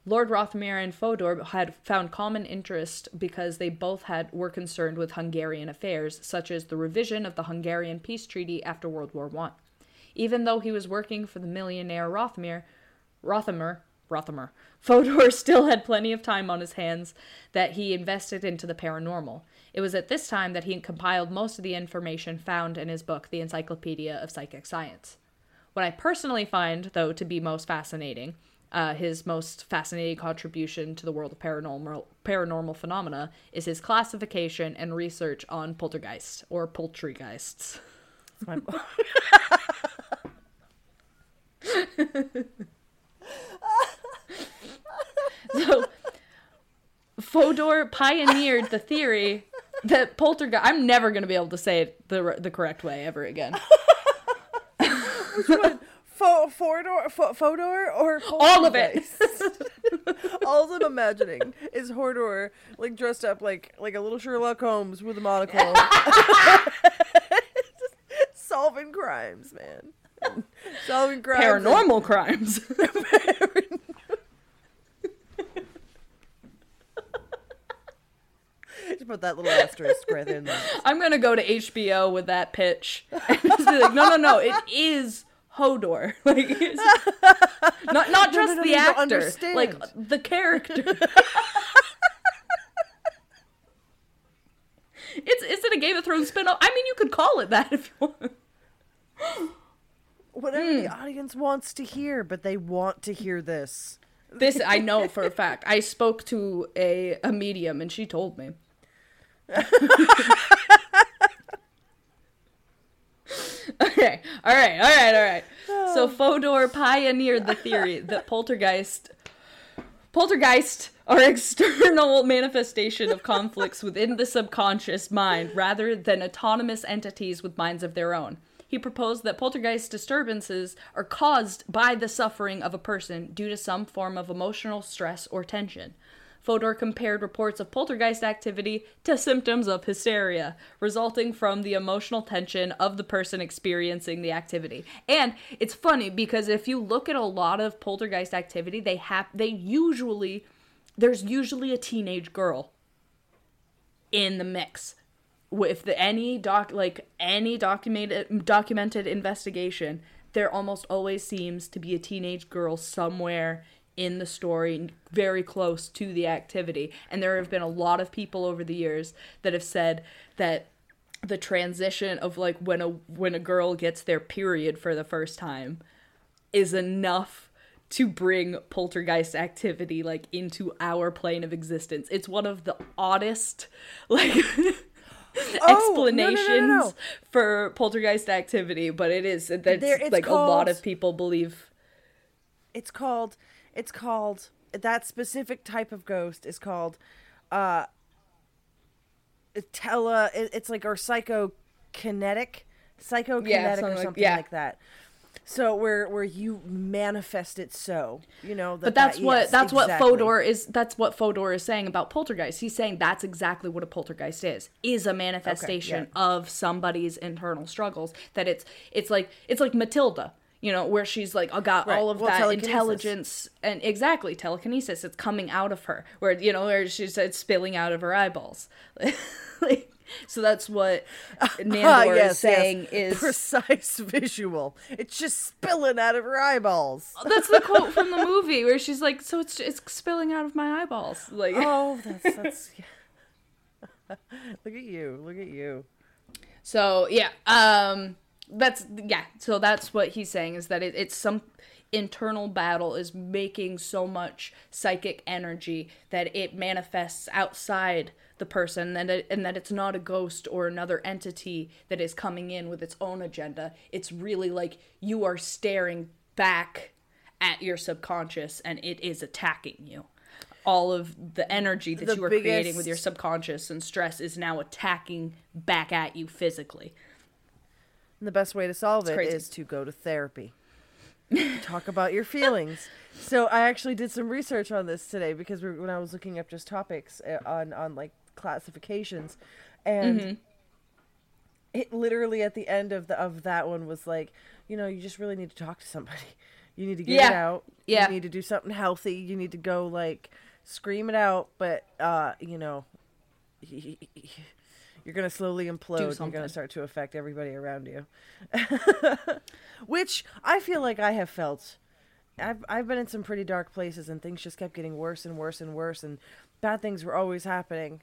Lord Rothermere and Fodor had found common interest because they both had were concerned with Hungarian affairs, such as the revision of the Hungarian peace treaty after World War I. Even though he was working for the millionaire Rothermere, Rothermere, Rothermere, Fodor still had plenty of time on his hands that he invested into the paranormal. It was at this time that he compiled most of the information found in his book, The Encyclopedia of Psychic Science. What I personally find, though, to be most fascinating, uh, his most fascinating contribution to the world of paranormal paranormal phenomena is his classification and research on poltergeist or poultrygeists. My- So Fodor pioneered the theory that poltergeist. I'm never going to be able to say it the the correct way ever again. Which one? Fo- Fodor, Fo- Fodor, or All of it. All I'm imagining is Hodor, like dressed up like like a little Sherlock Holmes with a monocle, solving crimes, man. Solving crimes. and- Paranormal crimes. Just put that little asterisk right in there. I'm gonna go to HBO with that pitch and just be like, no, no, no, it is Hodor. Like, not not just no, no, the you actor, like the character. it's is it a Game of Thrones spinoff? I mean, you could call it that if you want. Whatever Hmm. the audience wants to hear, but they want to hear this. This I know for a fact. I spoke to a a medium and she told me. Okay. All right. All right. All right. So oh. Fodor pioneered the theory that poltergeist poltergeist are external manifestation of conflicts within the subconscious mind rather than autonomous entities with minds of their own. He proposed that poltergeist disturbances are caused by the suffering of a person due to some form of emotional stress or tension. Fodor compared reports of poltergeist activity to symptoms of hysteria, resulting from the emotional tension of the person experiencing the activity. And it's funny because if you look at a lot of poltergeist activity, they have they usually there's usually a teenage girl in the mix with the, any doc like any documented documented investigation there almost always seems to be a teenage girl somewhere in the story very close to the activity and there have been a lot of people over the years that have said that the transition of like when a when a girl gets their period for the first time is enough to bring poltergeist activity like into our plane of existence. It's one of the oddest like Oh, no, no, no, no, explanations for poltergeist activity, but it is that's There- it's like a lot of people believe. it's called it's called that specific type of ghost is called uh tele it's like or psychokinetic psychokinetic something or like- something yeah. like that so where where you manifest it so you know that, But that's that- what yes, that's exactly. what Fodor is that's what Fodor is saying about poltergeist. He's saying that's exactly what a poltergeist is. Is a manifestation of somebody's internal struggles. That it's it's like it's like Matilda, you know, where she's like I got Right. all of Well, that intelligence and exactly telekinesis. It's coming out of her. Where you know, where she's it's spilling out of her eyeballs. like so that's what Nandor Ah, is saying yes. is precise visual it's just spilling out of her eyeballs that's the quote from the movie where she's like, "So it's it's spilling out of my eyeballs." Like, oh that's that's look at you look at you So yeah, um, that's yeah. So that's what he's saying is that it, it's some internal battle is making so much psychic energy that it manifests outside the person and it, and that it's not a ghost or another entity that is coming in with its own agenda it's really like you are staring back at your subconscious and it is attacking you all of the energy that The you are creating with your subconscious and stress is now attacking back at you physically And the best way to solve it crazy. is to go to therapy. Talk about your feelings. So I actually did some research on this today because we when I was looking up just topics uh, on on like classifications, and Mm-hmm. it literally at the end of the of that one was like, you know, you just really need to talk to somebody. You need to get it out. Yeah. You need to do something healthy. You need to go like scream it out, but uh, you know, you're gonna slowly implode. You're gonna start to affect everybody around you, which I feel like I have felt. I've I've been in some pretty dark places, and things just kept getting worse and worse and worse, and bad things were always happening.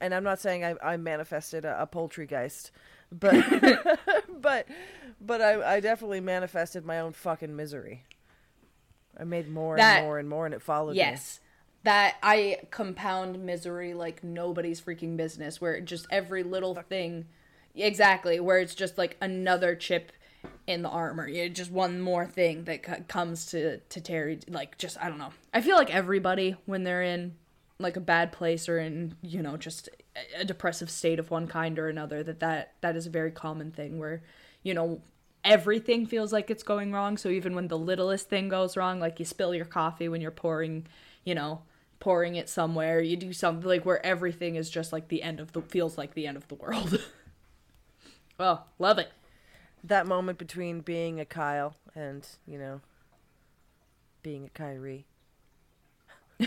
And I'm not saying I, I manifested a, a poultrygeist, but but but I, I definitely manifested my own fucking misery. I made more That- and more and more, and it followed me. Yes. That I compound misery like nobody's freaking business, where just every little thing. Exactly, where it's just like another chip in the armor. You just one more thing that c- comes to to Terry. Like, just I don't know. I feel like everybody when they're in like a bad place or in you know just a- a depressive state of one kind or another that that that is a very common thing where you know everything feels like it's going wrong so even when the littlest thing goes wrong like you spill your coffee when you're pouring you know pouring it somewhere you do something like where everything is just like the end of the feels like the end of the world well love it That moment between being a Kyle and you know being a Kyrie. I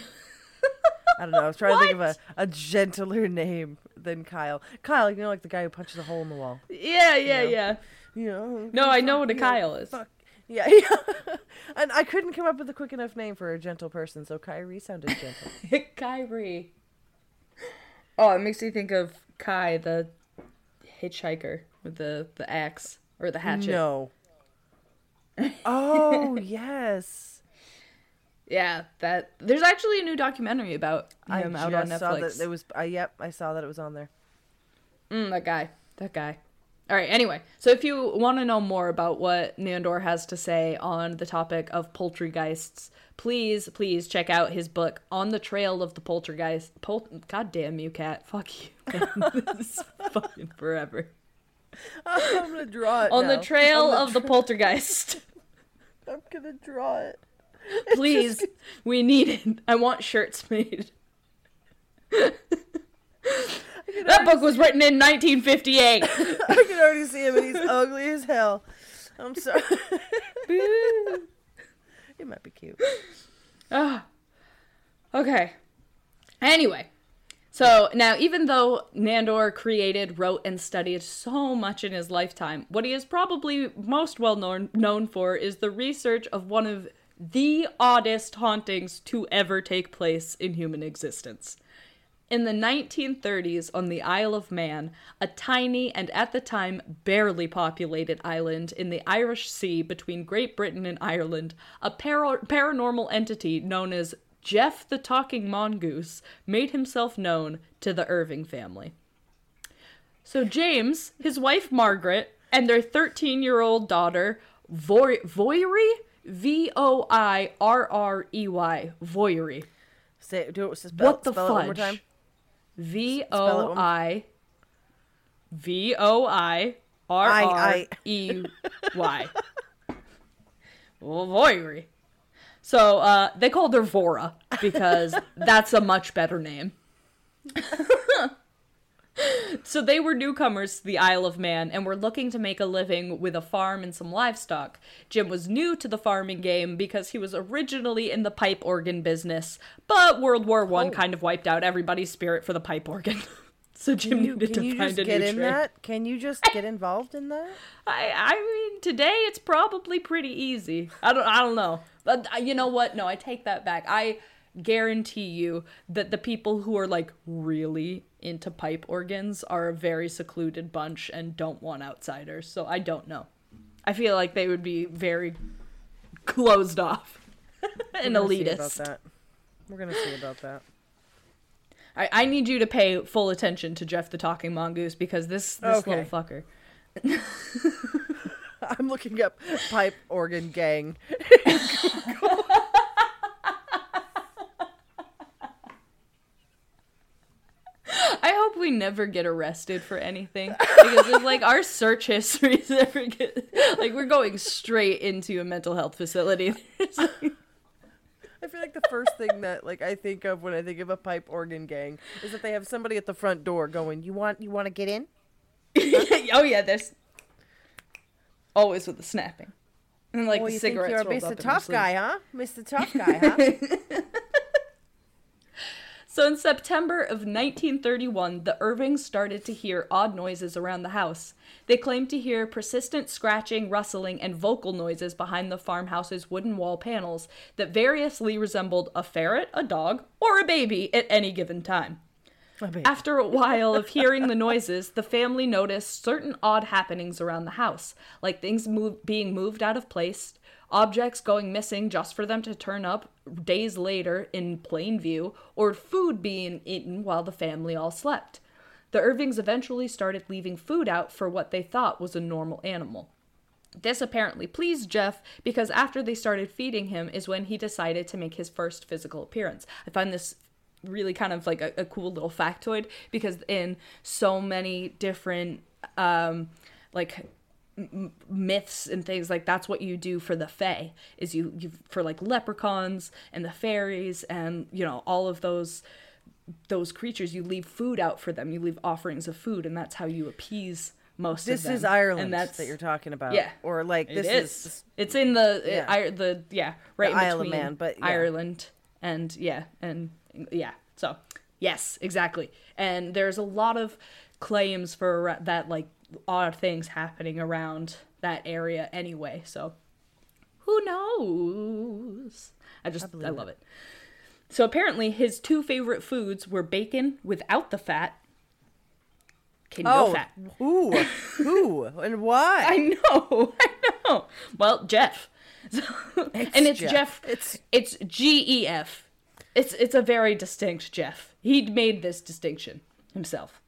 don't know. I was trying to think of a, a gentler name than Kyle. Kyle, you know, like the guy who punches a hole in the wall. yeah yeah know. yeah You know. no i know what a kyle is Fuck. Yeah, yeah. and I couldn't come up with a quick enough name for a gentle person, so Kyrie sounded gentle. Kyrie. Oh, it makes me think of Kai, the hitchhiker with the the axe or the hatchet. no. Oh yes. Yeah, that there's actually a new documentary about I him just out on saw Netflix. that it was. I yep, I saw that it was on there. Mm, that guy. That guy. All right, anyway. So if you want to know more about what Nandor has to say on the topic of poltergeists, please, please check out his book, On the Trail of the Poltergeist. Pol- God damn you, Kat. Fuck you. this is fucking forever. I'm gonna draw it On the. Trail I'm of the Poltergeist. I'm gonna draw it. Please, we need it. I want shirts made. That book was written in 1958. I can already see him, and he's ugly as hell. I'm sorry. it might be cute. Ah. okay. Anyway, so now even though Nandor created, wrote, and studied so much in his lifetime, what he is probably most well known known for is the research of one of the oddest hauntings to ever take place in human existence. In the 1930s, on the Isle of Man, a tiny and at the time barely populated island in the Irish Sea between Great Britain and Ireland, a para- paranormal entity known as Gef the Talking Mongoose made himself known to the Irving family. So James, his wife Margaret, and their 13-year-old daughter Voy- Voirrey, V O I R R E Y, Voirrey. Say do it. Spell, What the spell it one more fudge? V O I V O I R R I- E Y. Voirrey. So uh, they called her Vora because that's a much better name. so they were newcomers to the Isle of Man and were looking to make a living with a farm and some livestock. Jim was new to the farming game because he was originally in the pipe organ business, but World War One Oh. kind of wiped out everybody's spirit for the pipe organ. so Jim you, needed to find a get new in trade. that? Can you just get involved in that? I I mean today it's probably pretty easy. I don't I don't know. But uh, you know what? No, I take that back. I guarantee you that the people who are like really into pipe organs are a very secluded bunch and don't want outsiders. So I don't know. I feel like they would be very closed off and We're gonna see elitist. about that. We're gonna see about that. I, I need you to pay full attention to Gef the Talking Mongoose because this this Okay. little fucker. I'm looking up pipe organ gang. I hope we never get arrested for anything because it's like our search histories never get like we're going straight into a mental health facility. I feel like the first thing that like I think of when I think of a pipe organ gang is that they have somebody at the front door going, "You want you want to get in?" oh yeah, there's always with the snapping and like well, the you think cigarettes you're rolled up Mr. Tough. Guy, huh? Mr. Tough Guy, huh? So in September of 1931, the Irvings started to hear odd noises around the house. They claimed to hear persistent scratching, rustling, and vocal noises behind the farmhouse's wooden wall panels that variously resembled a ferret, a dog, or a baby at any given time. After a while of hearing the noises, the family noticed certain odd happenings around the house, like things move- being moved out of place, objects going missing just for them to turn up days later in plain view, or food being eaten while the family all slept. The Irvings eventually started leaving food out for what they thought was a normal animal. This apparently pleased Gef because after they started feeding him is when he decided to make his first physical appearance. I find this really kind of like a, a cool little factoid because in so many different um like m- myths and things like that's what you do for the fae is you you for like leprechauns and the fairies and you know all of those those creatures you leave food out for them you leave offerings of food and that's how you appease most this of them is Ireland and that's that you're talking about. yeah. Or like this is. is It's in the uh, Yeah. yeah. I, the yeah right in Isle of Man, but yeah. Ireland and yeah and yeah. So yes, exactly. And there's a lot of claims for uh, that like odd things happening around that area anyway. So who knows? I just I, believe love it. So apparently his two favorite foods were bacon without the fat. Okay, no Oh, fat. who? who? And why? I know, I know. Well, Gef. and it's Gef. Gef. It's- It's G E F. It's it's a very distinct Gef. He'd made this distinction himself.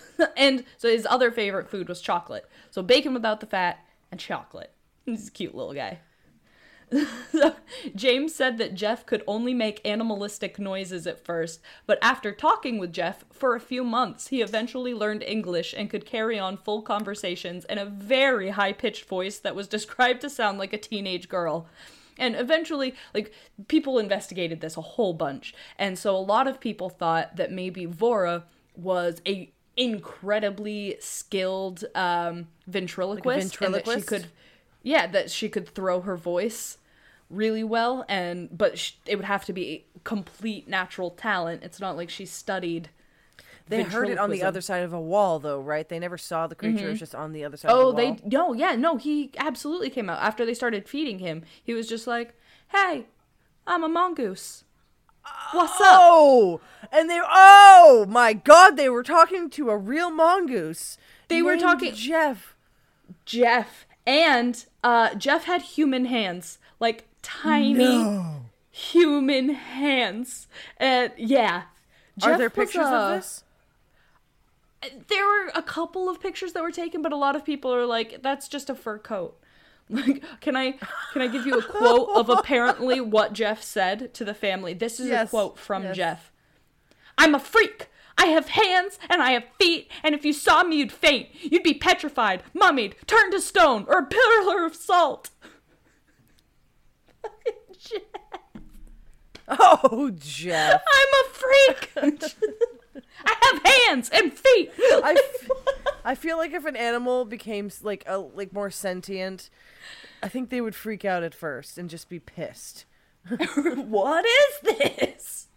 and so his other favorite food was chocolate. So bacon without the fat and chocolate. He's a cute little guy. so James said that Gef could only make animalistic noises at first, but after talking with Gef for a few months, he eventually learned English and could carry on full conversations in a very high pitched voice that was described to sound like a teenage girl. And eventually, like, people investigated this a whole bunch. And so a lot of people thought that maybe Vora was a incredibly skilled um, ventriloquist, and that she could yeah that she could throw her voice really well and but sh- it would have to be complete natural talent it's not like she studied they heard it on the other side of a wall, though, right? They never saw the creature. It was just on the other side. of oh the they no yeah no he absolutely came out after they started feeding him he was just like hey i'm a mongoose what's up Oh, and they oh my god, they were talking to a real mongoose. They were talking- Gef. gef and uh gef had human hands like tiny human hands and yeah Are there pictures uh, of this? there were a couple of pictures that were taken, but a lot of people are like, "That's just a fur coat." Like, can I can I give you a quote of apparently what Gef said to the family? This is a quote from yes. Gef. I'm a freak. I have hands and I have feet, and if you saw me, you'd faint. You'd be petrified, mummied, turned to stone, or a pillar of salt. Gef, Oh, Gef. I'm a freak. I have hands and feet. I, f- I feel like if an animal became like a like more sentient, I think they would freak out at first and just be pissed. what is this?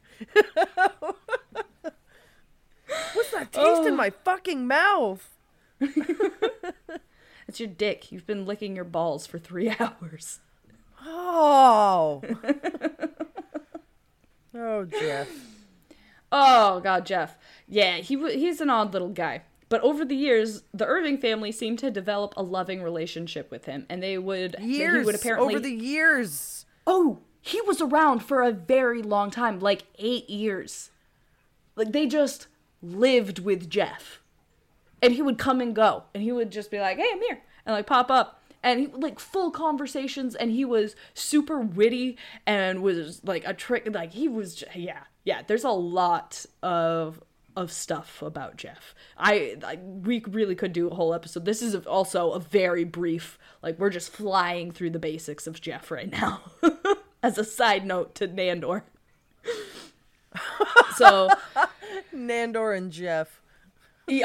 What's that taste in oh. my fucking mouth? It's your dick. You've been licking your balls for three hours. Oh. oh, Gef. Oh God, Gef. Yeah, he w- he's an odd little guy. But over the years, the Irving family seemed to develop a loving relationship with him, and they would he would apparently over the years. oh he was around for a very long time, like eight years. Like they just lived with Gef, and he would come and go, and he would just be like, "Hey, I'm here," and like pop up. And he like full conversations, and he was super witty and was like a trick. Like he was, yeah, yeah. There's a lot of of stuff about Gef. I, I we really could do a whole episode. This is also a very brief. Like we're just flying through the basics of Gef right now. As a side note to Nandor. so Nandor and Gef.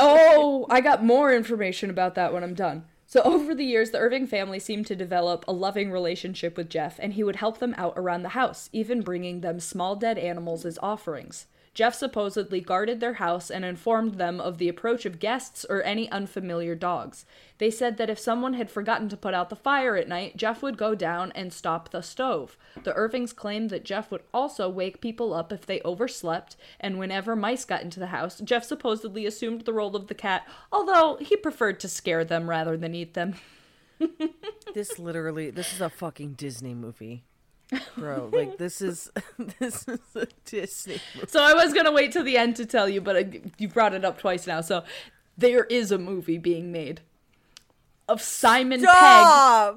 Oh, I got more information about that when I'm done. So, over the years, the Irving family seemed to develop a loving relationship with Gef, and he would help them out around the house, even bringing them small dead animals as offerings. Gef supposedly guarded their house and informed them of the approach of guests or any unfamiliar dogs. They said that if someone had forgotten to put out the fire at night, Gef would go down and stop the stove. The Irvings claimed that Gef would also wake people up if they overslept, and whenever mice got into the house, Gef supposedly assumed the role of the cat, although he preferred to scare them rather than eat them. This literally, this is a fucking Disney movie. Bro, like this is this is a Disney movie. So I was gonna wait till the end to tell you, but I, you brought it up twice now. So there is a movie being made of Simon Pegg.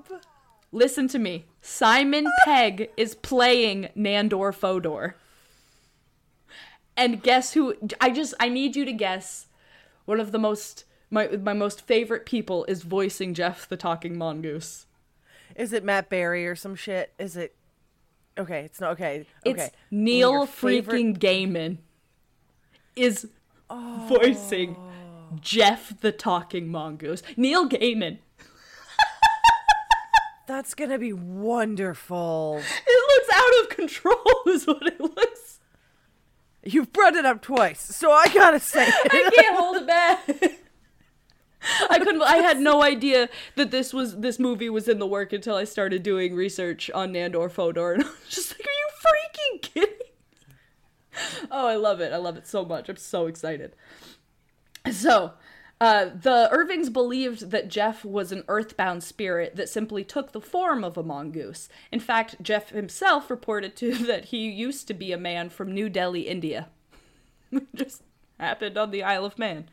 Listen to me. Simon Pegg is playing Nandor Fodor. And guess who? I just I need you to guess. One of the most my my most favorite people is voicing Gef the talking mongoose. Is it Matt Berry or some shit? Is it? Okay, it's not okay. It's Okay. Neil of favorite- freaking Gaiman is oh. voicing Gef the talking mongoose. Neil Gaiman. That's gonna be wonderful. It looks out of control, is what it looks. You've brought it up twice, so I gotta say it. I can't hold it back. I couldn't. I had no idea that this was this movie was in the work until I started doing research on Nandor Fodor, and I was just like, "Are you freaking kidding?" Oh, I love it! I love it so much. I'm so excited. So, uh, the Irvings believed that Gef was an earthbound spirit that simply took the form of a mongoose. In fact, Gef himself reported to that he used to be a man from New Delhi, India. Just happened on the Isle of Man.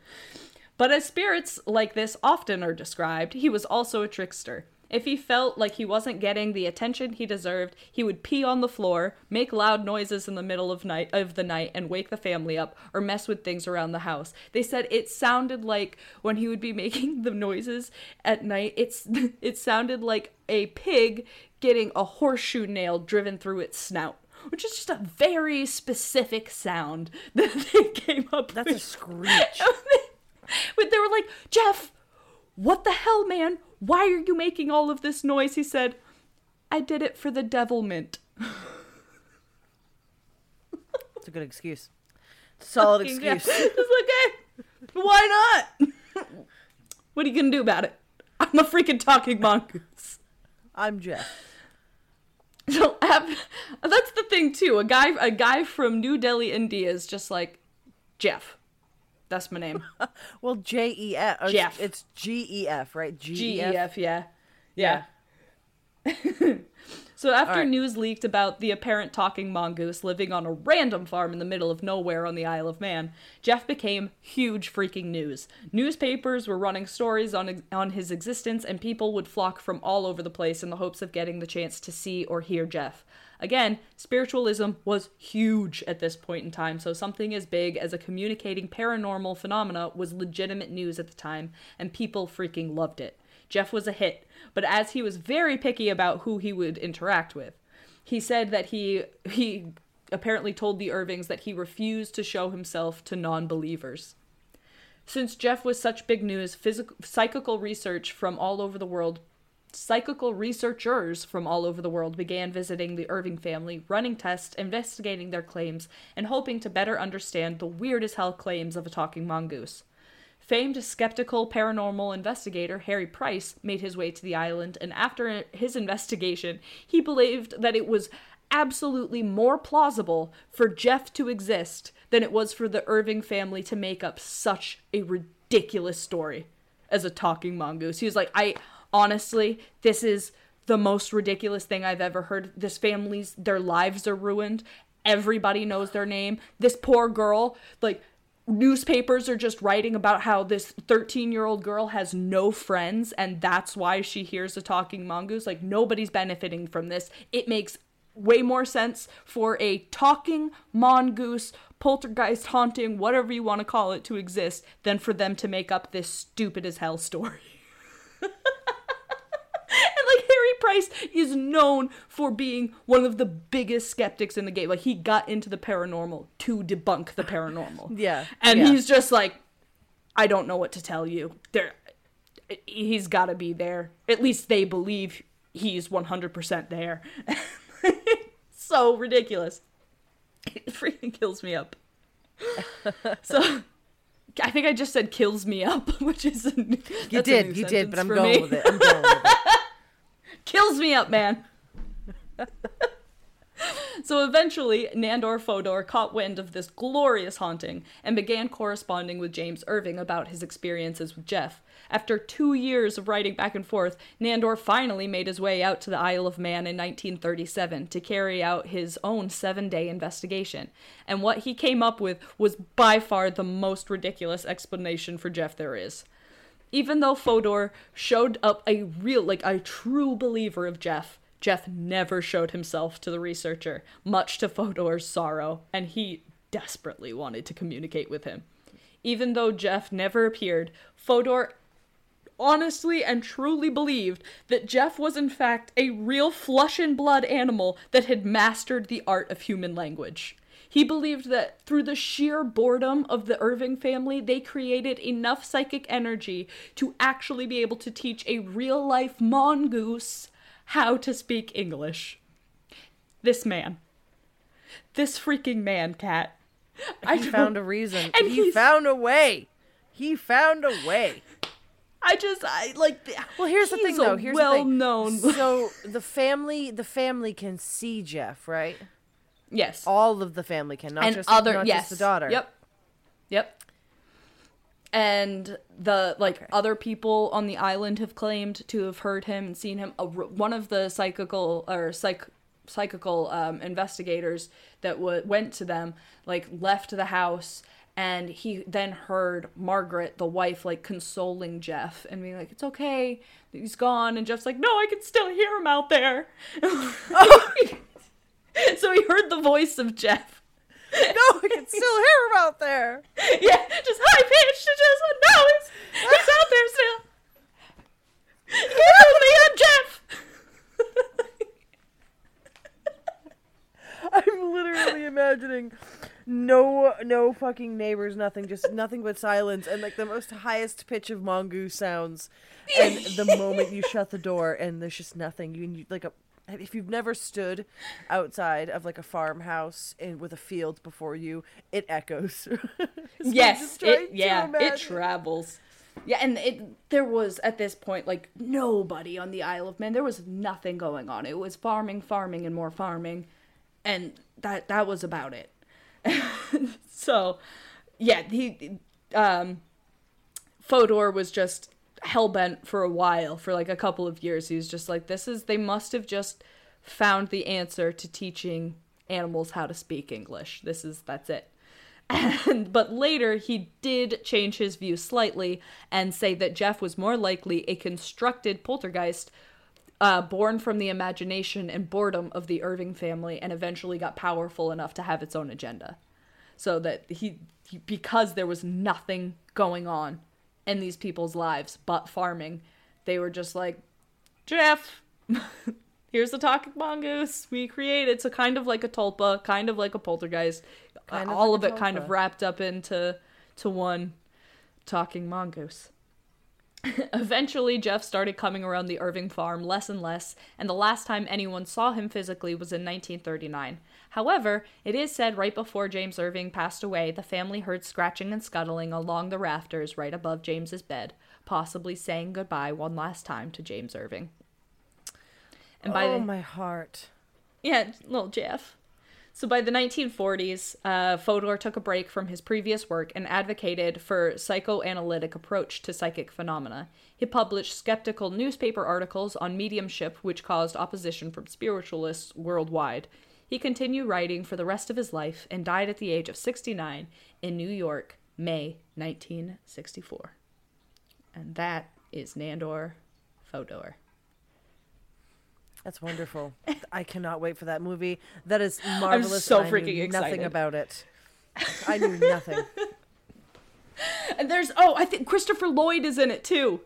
But as spirits like this often are described, he was also a trickster. If he felt like he wasn't getting the attention he deserved, he would pee on the floor, make loud noises in the middle of night of the night and wake the family up or mess with things around the house. They said it sounded like when he would be making the noises at night, it's it sounded like a pig getting a horseshoe nail driven through its snout. Which is just a very specific sound that they came up That's a screech. But they were like, Gef, what the hell, man? Why are you making all of this noise? He said, I did it for the devilment. It's a good excuse. Solid Yeah. excuse. It's hey, why not? what are you gonna do about it? I'm a freaking talking mongoose. I'm Gef. So that's the thing too. A guy, a guy from New Delhi, India, is just like Gef. That's my name. Well, J E F. Gef. It's G E F, right? G E F, yeah, yeah. So after Alright. news leaked about the apparent talking mongoose living on a random farm in the middle of nowhere on the Isle of Man, Gef became huge freaking news. Newspapers were running stories on on his existence and people would flock from all over the place in the hopes of getting the chance to see or hear Gef. Again, spiritualism was huge at this point in time, so something as big as a communicating paranormal phenomena was legitimate news at the time, and people freaking loved it. Gef was a hit, but as he was very picky about who he would interact with, he said that he he apparently told the Irvings that he refused to show himself to non-believers. Since Gef was such big news, physical, psychical research from all over the world, psychical researchers from all over the world began visiting the Irving family, running tests, investigating their claims, and hoping to better understand the weird as hell claims of a talking mongoose. Famed skeptical paranormal investigator Harry Price made his way to the island, and after his investigation, he believed that it was absolutely more plausible for Gef to exist than it was for the Irving family to make up such a ridiculous story as a talking mongoose. He was like, I honestly, this is the most ridiculous thing I've ever heard. This family's, their lives are ruined. Everybody knows their name. This poor girl, like, newspapers are just writing about how this 13 year old girl has no friends and that's why she hears a talking mongoose. Like, nobody's benefiting from this. It makes way more sense for a talking mongoose, poltergeist haunting, whatever you want to call it, to exist than for them to make up this stupid as hell story. and like Harry Price is known for being one of the biggest skeptics in the game. Like he got into the paranormal to debunk the paranormal. Yeah, And yeah. he's just like I don't know what to tell you. There he's got to be there. At least they believe he's 100% there. so ridiculous. It freaking kills me up. so I think I just said kills me up, which is a, You did, you did, but I'm going me. with it. I'm going with it. Kills me up, man. so eventually, Nandor Fodor caught wind of this glorious haunting and began corresponding with James Irving about his experiences with Gef. After two years of writing back and forth, Nandor finally made his way out to the Isle of Man in 1937 to carry out his own seven day investigation. And what he came up with was by far the most ridiculous explanation for Gef there is even though Fodor showed up a real, like a true believer of Gef, Gef never showed himself to the researcher, much to Fodor's sorrow, and he desperately wanted to communicate with him. Even though Gef never appeared, Fodor honestly and truly believed that Gef was in fact a real flesh and blood animal that had mastered the art of human language. He believed that through the sheer boredom of the Irving family, they created enough psychic energy to actually be able to teach a real life mongoose how to speak English. This man. This freaking man, Kat. I found a reason. And he found a way. He found a way. I just I like the, Well, here's the thing, though. Here's the thing. well-known. So the family, the family can see Gef, right? Yes. All of the family can, not and just other not yes just the daughter. Yep. Yep. And the like other people on the island have claimed to have heard him and seen him. A one of the psychical or psych psychical um, investigators that w- went to them like left the house and he then heard Margaret, the wife, like consoling Gef and being like, "It's okay, he's gone." And Gef's like, "No, I can still hear him out there." so he heard the voice of Gef. No, I can still hear him out there. yeah, just high pitched just no, he's he's out there still. Heard me, I'm Gef. I'm literally imagining no no fucking neighbors, nothing, just nothing but silence and like the most highest pitch of mongoose sounds. And the moment you shut the door and there's just nothing, you, you like a if you've never stood outside of like a farmhouse and with a field before you, it echoes. Yes, it yeah, it travels. Yeah, and it there was at this point like nobody on the Isle of Man. There was nothing going on. It was farming, farming, and more farming, and that that was about it. so, yeah, he um, Fodor was just hell bent for a while, for like a couple of years. He was just like, this is they must have just found the answer to teaching animals how to speak English. This is that's it. And, but later he did change his view slightly and say that Gef was more likely a constructed poltergeist uh, born from the imagination and boredom of the Irving family and eventually got powerful enough to have its own agenda. So that he, he because there was nothing going on in these people's lives but farming, they were just like, Gef, here's the talking mongoose we created. So kind of like a tulpa, kind of like a poltergeist, Kind uh, of all like of it kind of wrapped up into to one talking mongoose. Eventually, Gef started coming around the Irving farm less and less, and the last time anyone saw him physically was in 1939. However, it is said right before James Irving passed away, the family heard scratching and scuttling along the rafters right above James's bed, possibly saying goodbye one last time to James Irving. And by oh the, my heart. yeah, little Gef. So by the 1940s, uh, Fodor took a break from his previous work and advocated for psychoanalytic approach to psychic phenomena. He published skeptical newspaper articles on mediumship, which caused opposition from spiritualists worldwide. He continued writing for the rest of his life and died at the age of 69 in New York, May 1964. And that is Nandor Fodor. That's wonderful. I cannot wait for that movie. That is marvelous. so and I knew freaking Nothing about it. I knew nothing. And there's oh, I think Christopher Lloyd is in it too.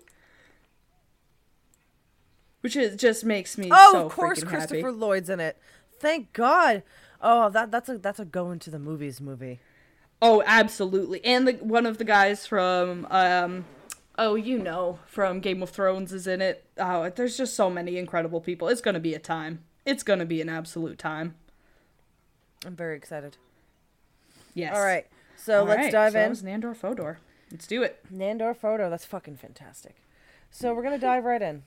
Which is just makes me Oh, so of course, Christopher happy. Lloyd's in it. Thank God. Oh, that that's a that's a go into the movies movie. Oh, absolutely. And the one of the guys from um oh, you know, from Game of Thrones is in it. Oh, there's just so many incredible people. It's going to be a time. It's going to be an absolute time. I'm very excited. Yes. All right, so All let's right, dive so in. was Nandor Fodor. Let's do it. Nandor photo. That's fucking fantastic. So we're gonna dive right in.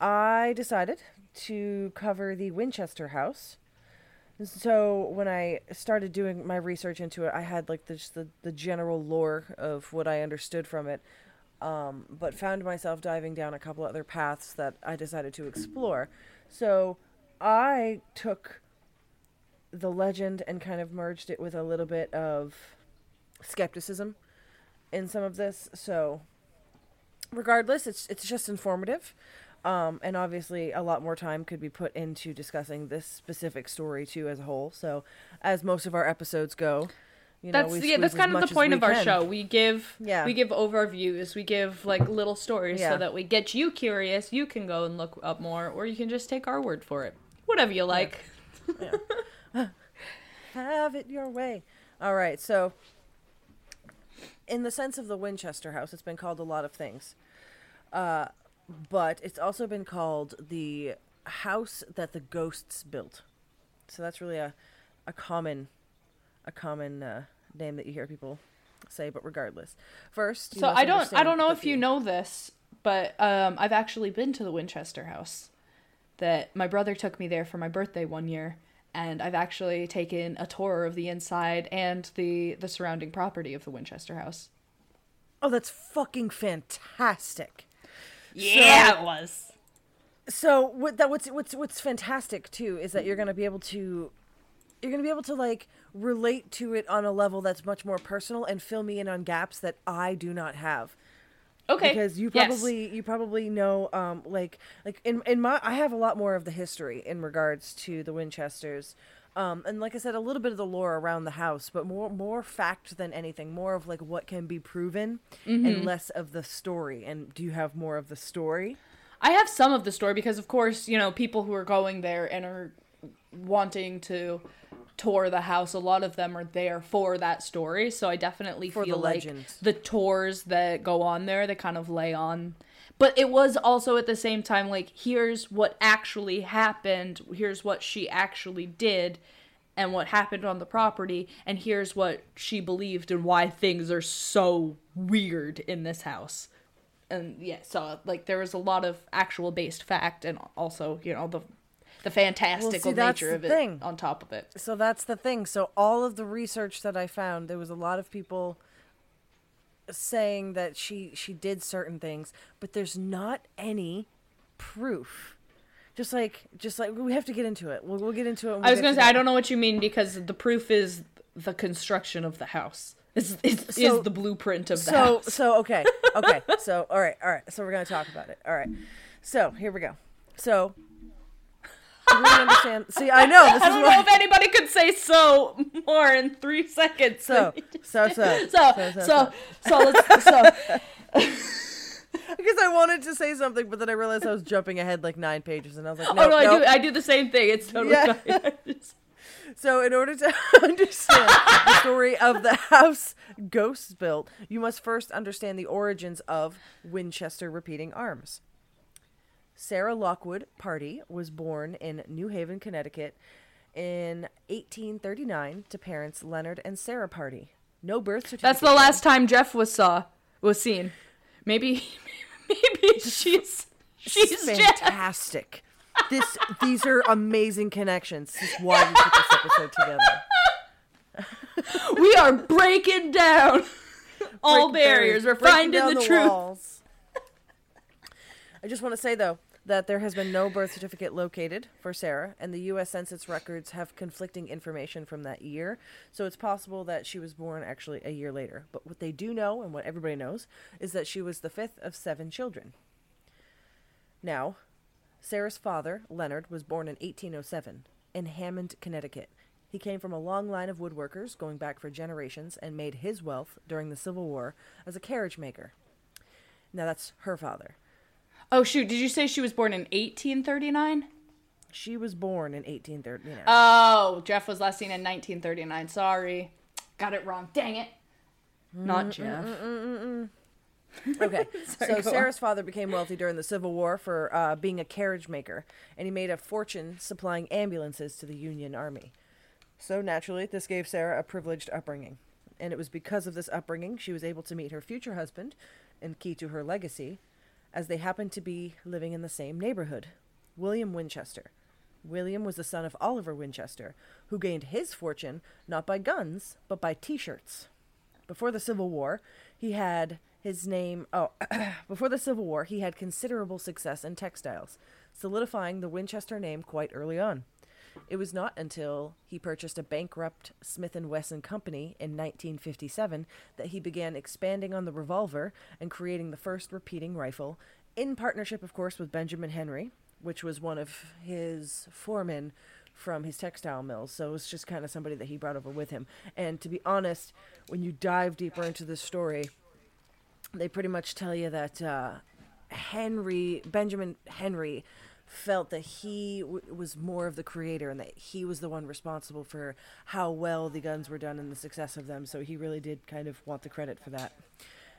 I decided to cover the Winchester House. So when I started doing my research into it, I had like the, just the the general lore of what I understood from it, um, but found myself diving down a couple other paths that I decided to explore. So I took the legend and kind of merged it with a little bit of skepticism in some of this. So regardless, it's it's just informative. Um, and obviously, a lot more time could be put into discussing this specific story too as a whole. So, as most of our episodes go, you know, That's yeah. That's kind of the point of our can. show. We give Yeah. we give overviews. We give like little stories Yeah. so that we get you curious. You can go and look up more, or you can just take our word for it. Whatever you like. Have it your way. All right. So, in the sense of the Winchester House, it's been called a lot of things. Uh, but it's also been called the house that the ghosts built. So that's really a, a common, a common uh, name that you hear people say. But regardless, first. you So I don't I don't know if you know this, but um, I've actually been to the Winchester House. That my brother took me there for my birthday one year, and I've actually taken a tour of the inside and the the surrounding property of the Winchester House. Oh, that's fucking fantastic. Yeah, it was. So what that what's what's what's fantastic too is that you're gonna be able to you're gonna be able to like relate to it on a level that's much more personal and fill me in on gaps that I do not have. Okay. Because you yes. probably you probably know um like like in in my I have a lot more of the history in regards to the Winchesters. Um, and like I said, a little bit of the lore around the house, but more more fact than anything, more of like what can be proven, Mm-hmm. and less of the story. And do you have more of the story? I have some of the story because, of course, you know, people who are going there and are wanting to tour the house, a lot of them are there for that story. So I definitely For the feel like legend. the tours that go on there, they kind of lay on. But it was also at the same time like, here's what actually happened, here's what she actually did. And what happened on the property, and here's what she believed, and why things are so weird in this house and yeah, so like there was a lot of actual based fact and also you know the the fantastical that's nature of it thing. on top of it. So that's the thing. So all of the research that I found, there was a lot of people saying that she she did certain things, but there's not any proof. Just like, just like we have to get into it. We'll, we'll get into it. when we I was gonna say I don't know what you mean because the proof is the construction of the house. Is is, So- is the blueprint of the so house. so okay okay so all right all right so we're gonna talk about it all right so here we go so to really understand see i know this I is don't why know if anybody could say so more in three seconds. so so so so so so let's so because i wanted to say something but then i realized i was jumping ahead like nine pages and i was like no, oh no, I do I do the same thing. It's totally Yeah. fine. so in order to understand the story of the house ghosts built you must first understand the origins of winchester repeating arms Sarah Lockwood Pardee was born in New Haven, Connecticut in 1839 to parents Leonard and Sarah Pardee. No birth certificate. That's the last time Gef was saw was seen. Maybe maybe she's she's Gef. fantastic. This these are amazing connections. This is why we put this episode together. We are breaking down all Break barriers. We're breaking finding down the, truth. I just want to say though that there has been no birth certificate located for Sarah, and the U.S. Census records have conflicting information from that year. So it's possible that she was born actually a year later. But what they do know, and what everybody knows, is that she was the fifth of seven children. Now, Sarah's father, Leonard, was born in 1807 in Hammond, Connecticut. He came from a long line of woodworkers going back for generations and made his wealth during the Civil War as a carriage maker. Now, that's her father. Oh shoot, did you say she was born in 1839? She was born in 1830. Oh, Gef was last seen in 1939. Sorry. Got it wrong. Dang it. Not Gef. Okay, Sorry, so go on. Sarah's father became wealthy during the Civil War for uh, being a carriage maker, and he made a fortune supplying ambulances to the Union Army. So naturally, this gave Sarah a privileged upbringing, and it was because of this upbringing she was able to meet her future husband, and key to her legacy, as they happened to be living in the same neighborhood, William Winchester. William was the son of Oliver Winchester, who gained his fortune not by guns, but by T-shirts. Before the Civil War, he had his name. Oh, before the Civil War, he had considerable success in textiles, solidifying the Winchester name quite early on. It was not until he purchased a bankrupt Smith and Wesson company in 1957 that he began expanding on the revolver and creating the first repeating rifle, in partnership, of course, with Benjamin Henry, which was one of his foremen from his textile mills. So it was just kind of somebody that he brought over with him. And to be honest, when you dive deeper into this story, they pretty much tell you that uh, Henry Benjamin Henry felt that he w- was more of the creator and that he was the one responsible for how well the guns were done and the success of them. So he really did kind of want the credit for that.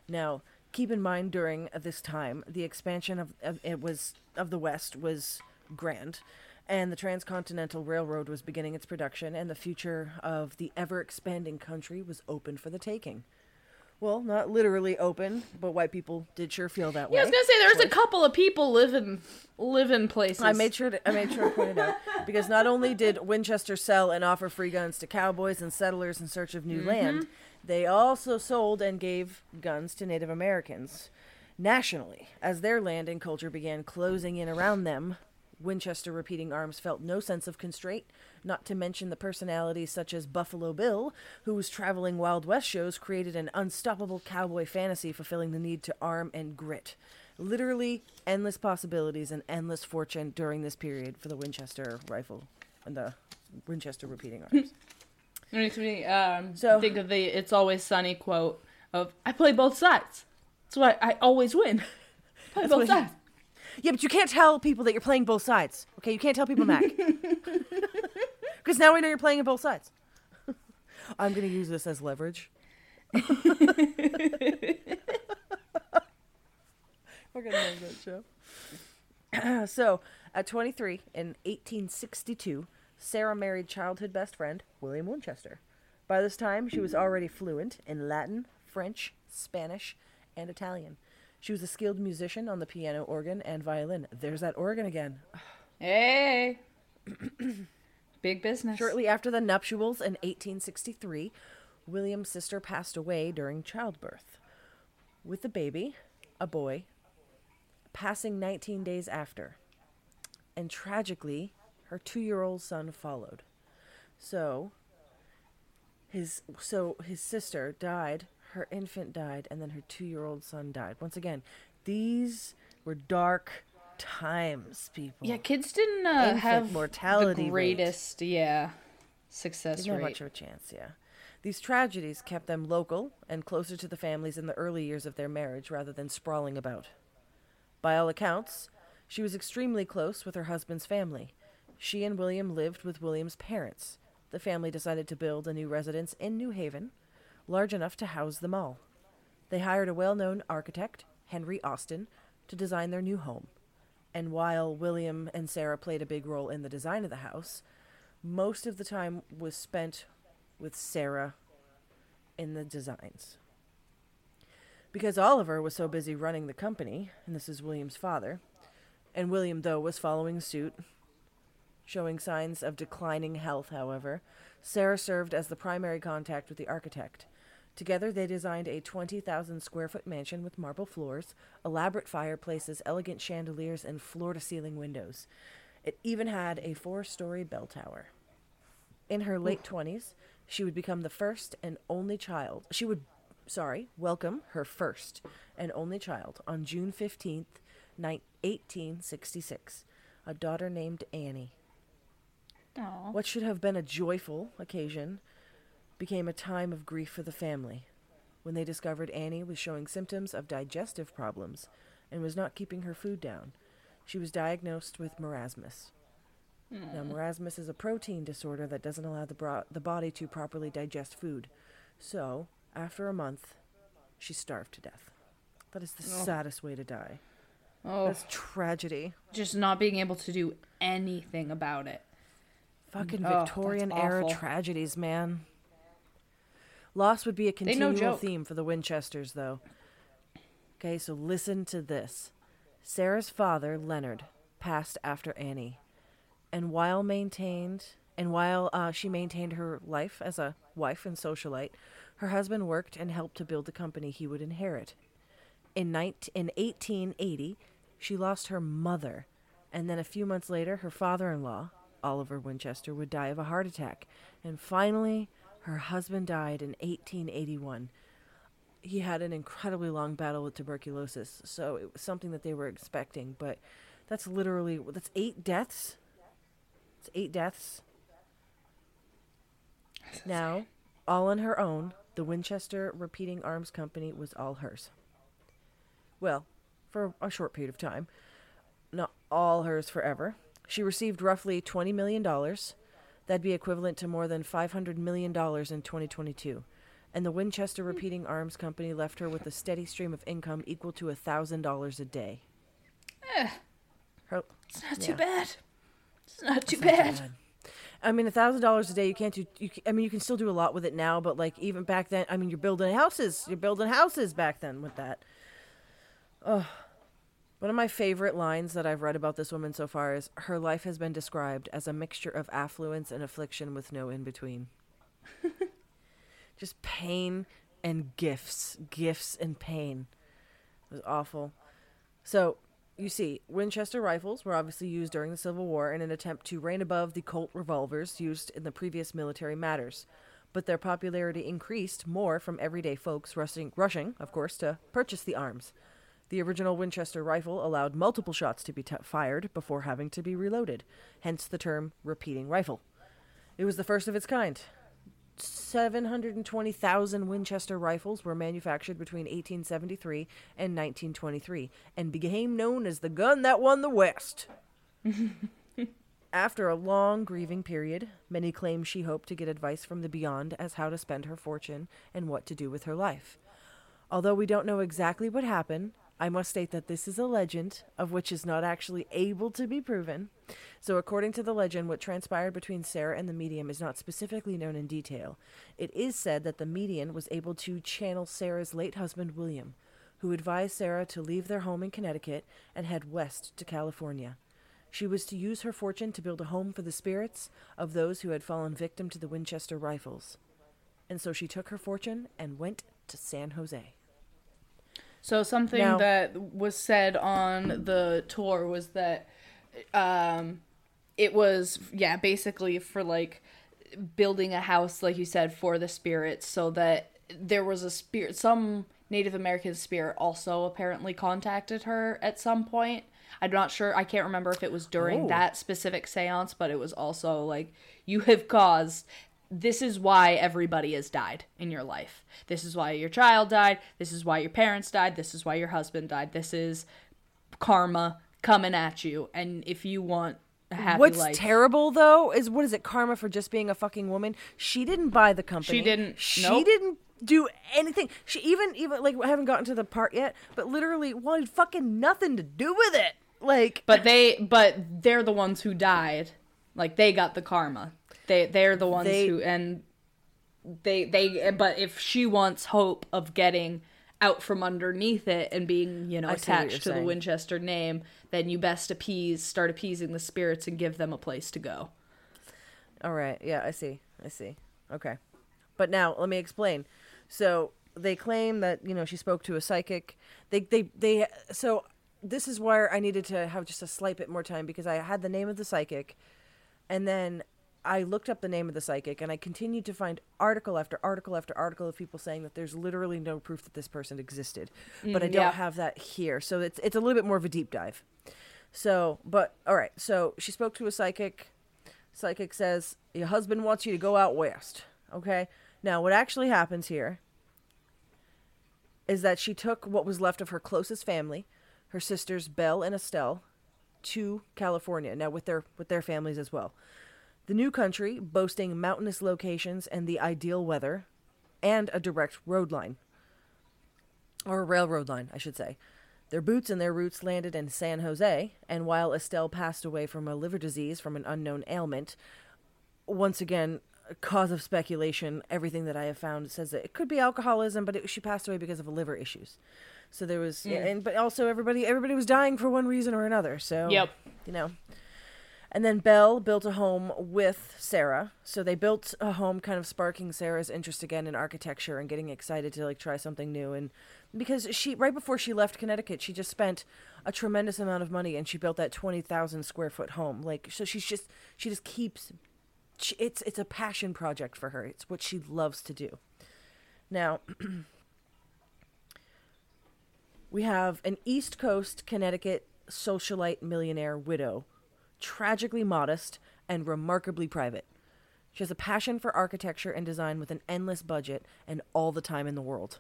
Now, keep in mind during this time, the expansion of, of it was of the West was grand, and the Transcontinental Railroad was beginning its production, and the future of the ever expanding country was open for the taking. Well, not literally open, but white people did sure feel that way. Yeah, I was gonna say there's a couple of people living living places. I made sure to I made sure to point it out because not only did Winchester sell and offer free guns to cowboys and settlers in search of new mm-hmm. land, they also sold and gave guns to Native Americans nationally. As their land and culture began closing in around them, Winchester repeating arms felt no sense of constraint, not to mention the personalities such as Buffalo Bill, whose traveling Wild West shows created an unstoppable cowboy fantasy fulfilling the need to arm and grit. Literally endless possibilities and endless fortune during this period for the Winchester rifle and the Winchester repeating arms. It makes me um, So- think of the "It's Always Sunny" quote of "I play both sides. That's why I always win. play both sides." yeah, but you can't tell people that you're playing both sides. Okay, you can't tell people Mac. Because now we know you're playing on both sides. I'm going to use this as leverage. We're going to name that show. so, at 23 in 1862, Sarah married childhood best friend William Winchester. By this time, she was already fluent in Latin, French, Spanish, and Italian. She was a skilled musician on the piano, organ, and violin. There's that organ again. Hey, big business. Shortly after the nuptials in 1863, William's sister passed away during childbirth. With the baby, a boy, passing 19 days after. And tragically, her two year old son followed. So, his so his sister died, her infant died, and then her two year old son died. Once again, these were dark times, people. Yeah, kids didn't uh, have mortality the rate. greatest, yeah, success Didn't have much of a chance, yeah. These tragedies kept them local and closer to the families in the early years of their marriage rather than sprawling about. By all accounts, she was extremely close with her husband's family. She and William lived with William's parents. The family decided to build a new residence in New Haven, large enough to house them all. They hired a well known architect, Henry Austin, to design their new home. And while William and Sarah played a big role in the design of the house, most of the time was spent with Sarah in the designs. Because Oliver was so busy running the company, and this is William's father, and William, though, was following suit, showing signs of declining health, however, Sarah served as the primary contact with the architect. Together, they designed a 20,000 square foot mansion with marble floors, elaborate fireplaces, elegant chandeliers, and floor to ceiling windows. It even had a four story bell tower. In her late 20s, she would become the first and only child. She would, sorry, welcome her first and only child on June 15th, ni- 1866, a daughter named Annie. Aw. What should have been a joyful occasion became a time of grief for the family when they discovered Annie was showing symptoms of digestive problems and was not keeping her food down. She was diagnosed with marasmus. Now, hmm. marasmus is a protein disorder that doesn't allow the, bro- the body to properly digest food. So, after a month, she starved to death. That is the Oh. saddest way to die. Oh, That's tragedy. just not being able to do anything about it. Fucking Oh, Victorian era tragedies, man. Loss would be a continual theme for the Winchesters, though. Okay, so listen to this. Sarah's father, Leonard, passed after Annie, and while maintained and while uh, she maintained her life as a wife and socialite, her husband worked and helped to build the company he would inherit. In, 19, in 1880, she lost her mother, and then a few months later, her father in law, Oliver Winchester, would die of a heart attack. And finally, her husband died in 1881. He had an incredibly long battle with tuberculosis, so it was something that they were expecting, but that's literally that's eight deaths. It's eight deaths. Now, all on her own, the Winchester Repeating Arms Company was all hers. Well, for a short period of time. Not all hers forever. She received roughly $20 million. That'd be equivalent to more than $500 million in 2022. And the Winchester Repeating Arms Company left her with a steady stream of income equal to $1,000 a day. Eh, Her- it's not Yeah. too bad. It's not too It's not bad. bad. I mean, a thousand dollars a day, you can't do. You, I mean, you can still do a lot with it now, but like even back then, I mean, you're building houses. You're building houses back then with that. Oh, one of my favorite lines that I've read about this woman so far is her life has been described as a mixture of affluence and affliction with no in between. Just pain and gifts, gifts and pain. It was awful. So, you see, Winchester rifles were obviously used during the Civil War in an attempt to reign above the Colt revolvers used in the previous military matters. But their popularity increased more from everyday folks rushing, rushing, of course, to purchase the arms. The original Winchester rifle allowed multiple shots to be t- fired before having to be reloaded, hence the term repeating rifle. It was the first of its kind. 720,000 Winchester rifles were manufactured between 1873 and 1923 and became known as the gun that won the West. After a long grieving period, many claim she hoped to get advice from the beyond as how to spend her fortune and what to do with her life. Although we don't know exactly what happened, I must state that this is a legend of which is not actually able to be proven. So, according to the legend, what transpired between Sarah and the medium is not specifically known in detail. It is said that the medium was able to channel Sarah's late husband, William, who advised Sarah to leave their home in Connecticut and head west to California. She was to use her fortune to build a home for the spirits of those who had fallen victim to the Winchester rifles. And so she took her fortune and went to San Jose. So something that was said on the tour was that um it was yeah, basically for like building a house like you said for the spirits so that there was a spirit some Native American spirit also apparently contacted her at some point. I'm not sure. I can't remember if it was during Oh. that specific séance, but it was also like you have caused this is why everybody has died in your life. This is why your child died. This is why your parents died. This is why your husband died. This is karma coming at you. And if you want a happy What's life, terrible though is what is it karma for just being a fucking woman? She didn't buy the company. She didn't- She nope. didn't do anything. She even even like I haven't gotten to the part yet, but literally wanted fucking nothing to do with it. Like but they but they're the ones who died. Like they got the karma. They they're the ones They- who and they they but if she wants hope of getting out from underneath it and being you know I see what you're attached to the. Winchester name, then you best appease start appeasing the spirits and give them a place to go. All right. Yeah, I see. I see. Okay. But now let me explain. So they claim that you know she spoke to a psychic. They they they. So this is where I needed to have just a slight bit more time because I had the name of the psychic, and then I looked up the name of the psychic and I continued to find article after article after article of people saying that there's literally no proof that this person existed. but I Mm, don't yeah. have that here. So it's it's a little bit more of a deep dive. So, but all right. So she spoke to a psychic. Psychic says your husband wants you to go out west. Okay. Now, what actually happens here is that she took what was left of her closest family, her sisters Belle and Estelle, to California. Now with their with their families as well. The new country, boasting mountainous locations and the ideal weather, and a direct road line. Or a railroad line, I should say. Their boots and their roots landed in San Jose, and while Estelle passed away from a liver disease from an unknown ailment, once again, a cause of speculation, everything that I have found says that it could be alcoholism, but it, she passed away because of liver issues. So there was, yeah, and but also everybody everybody was dying for one reason or another. So Yep. you know. And then Belle built a home with Sarah. So they built a home kind of sparking Sarah's interest again in architecture and getting excited to like try something new and because she right before she left Connecticut, she just spent a tremendous amount of money and she built that 20,000 square foot home. Like so she's just she just keeps she, it's it's a passion project for her. It's what she loves to do. Now, we have an East Coast Connecticut socialite millionaire widow, tragically modest and remarkably private. She has a passion for architecture and design with an endless budget and all the time in the world.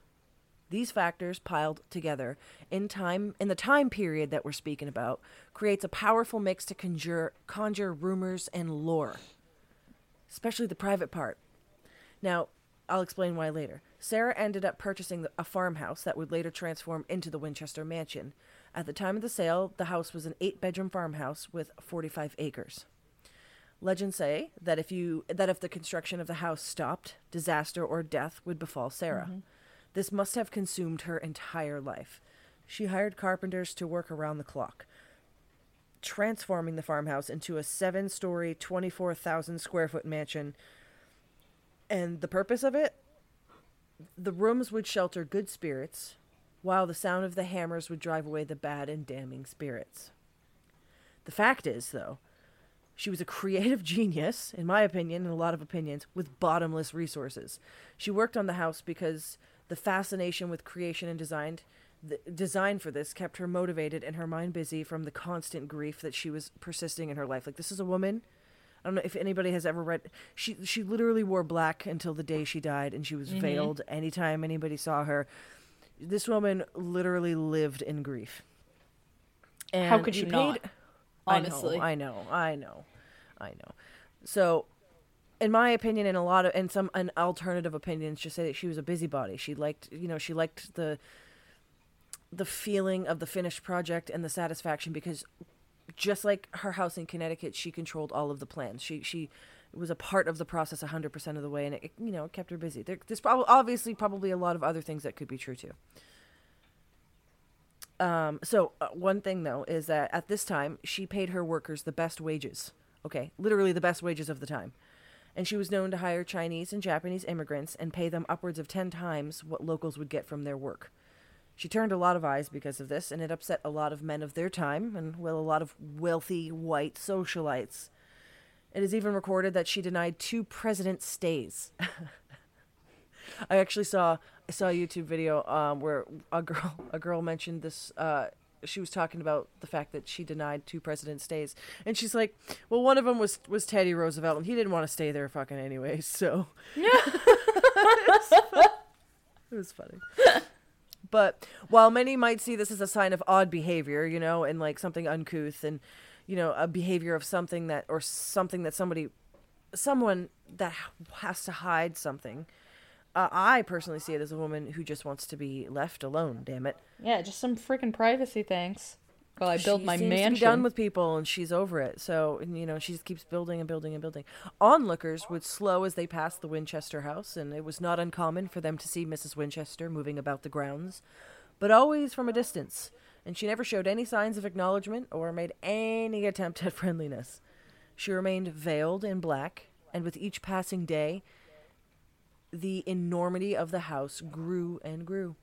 These factors piled together in time in the time period that we're speaking about creates a powerful mix to conjure conjure rumors and lore, especially the private part. Now, I'll explain why later. Sarah ended up purchasing a farmhouse that would later transform into the Winchester Mansion. At the time of the sale, the house was an eight-bedroom farmhouse with 45 acres. Legends say that if you that if the construction of the house stopped, disaster or death would befall Sarah. Mm-hmm. This must have consumed her entire life. She hired carpenters to work around the clock, transforming the farmhouse into a seven-story, 24,000 square foot mansion. And the purpose of it? The rooms would shelter good spirits, while the sound of the hammers would drive away the bad and damning spirits. The fact is, though, she was a creative genius, in my opinion, and a lot of opinions, with bottomless resources. She worked on the house because the fascination with creation and design, the design for this kept her motivated and her mind busy from the constant grief that she was persisting in her life. Like this is a woman. I don't know if anybody has ever read. She she literally wore black until the day she died, and she was mm-hmm. veiled anytime anybody saw her. This woman literally lived in grief. And How could she you not? Honestly. I know, I know, I know, I know. So, in my opinion, and a lot of and some and alternative opinions, just say that she was a busybody. She liked, you know, she liked the the feeling of the finished project and the satisfaction because just like her house in Connecticut, she controlled all of the plans. She she was a part of the process 100% of the way and it you know, it kept her busy. There, there's probably obviously probably a lot of other things that could be true too. Um, so uh, one thing though is that at this time she paid her workers the best wages. Okay, literally the best wages of the time. And she was known to hire Chinese and Japanese immigrants and pay them upwards of 10 times what locals would get from their work. She turned a lot of eyes because of this, and it upset a lot of men of their time, and well, a lot of wealthy white socialites. It is even recorded that she denied two president stays. I actually saw I saw a YouTube video um, where a girl a girl mentioned this. Uh, she was talking about the fact that she denied two president stays, and she's like, "Well, one of them was was Teddy Roosevelt, and he didn't want to stay there fucking anyway." So yeah, it was funny. But while many might see this as a sign of odd behavior, you know, and like something uncouth and, you know, a behavior of something that, or something that somebody, someone that has to hide something, uh, I personally see it as a woman who just wants to be left alone, damn it. Yeah, just some freaking privacy, thanks. Well, I built my seems mansion. To be done with people, and she's over it. So, you know, she just keeps building and building and building. Onlookers would slow as they passed the Winchester house, and it was not uncommon for them to see Mrs. Winchester moving about the grounds, but always from a distance. And she never showed any signs of acknowledgement or made any attempt at friendliness. She remained veiled in black, and with each passing day, the enormity of the house grew and grew.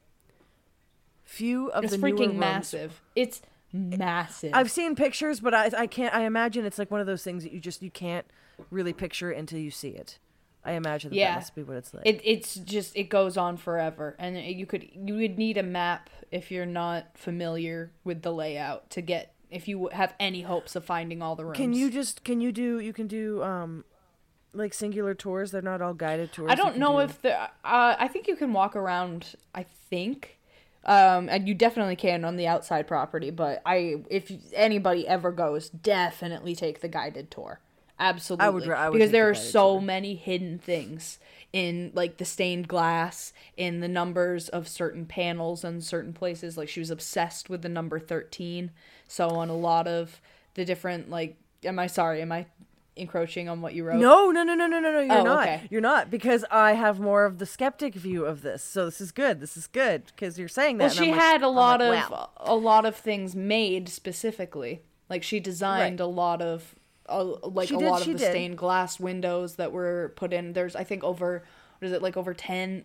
Few of it's the freaking rooms massive. It's massive. I've seen pictures, but I I can't. I imagine it's like one of those things that you just you can't really picture until you see it. I imagine that, Yeah. that must be what it's like. It it's just it goes on forever, and it- you could you would need a map if you're not familiar with the layout to get if you have any hopes of finding all the rooms. can you just can you do you can do um like singular tours? They're not all guided tours. I don't know do- if the. Uh, I think you can walk around. I think, um, and you definitely can on the outside property. But I, if anybody ever goes, definitely take the guided tour. Absolutely, I would because there are so tour. many hidden things in like the stained glass, in the numbers of certain panels and certain places. Like she was obsessed with the number thirteen. So on a lot of the different like, am I sorry? Am I encroaching on what you wrote? No, no, no, no, no, no, no. You're Oh, not. okay. You're not because I have more of the skeptic view of this. So this is good. This is good because you're saying that. Well, she like- had a lot like, of wow. a lot of things made specifically. Like she designed Right. a lot of uh, like She a did, lot of the did. stained glass windows that were put in. There's I think over what is it like over ten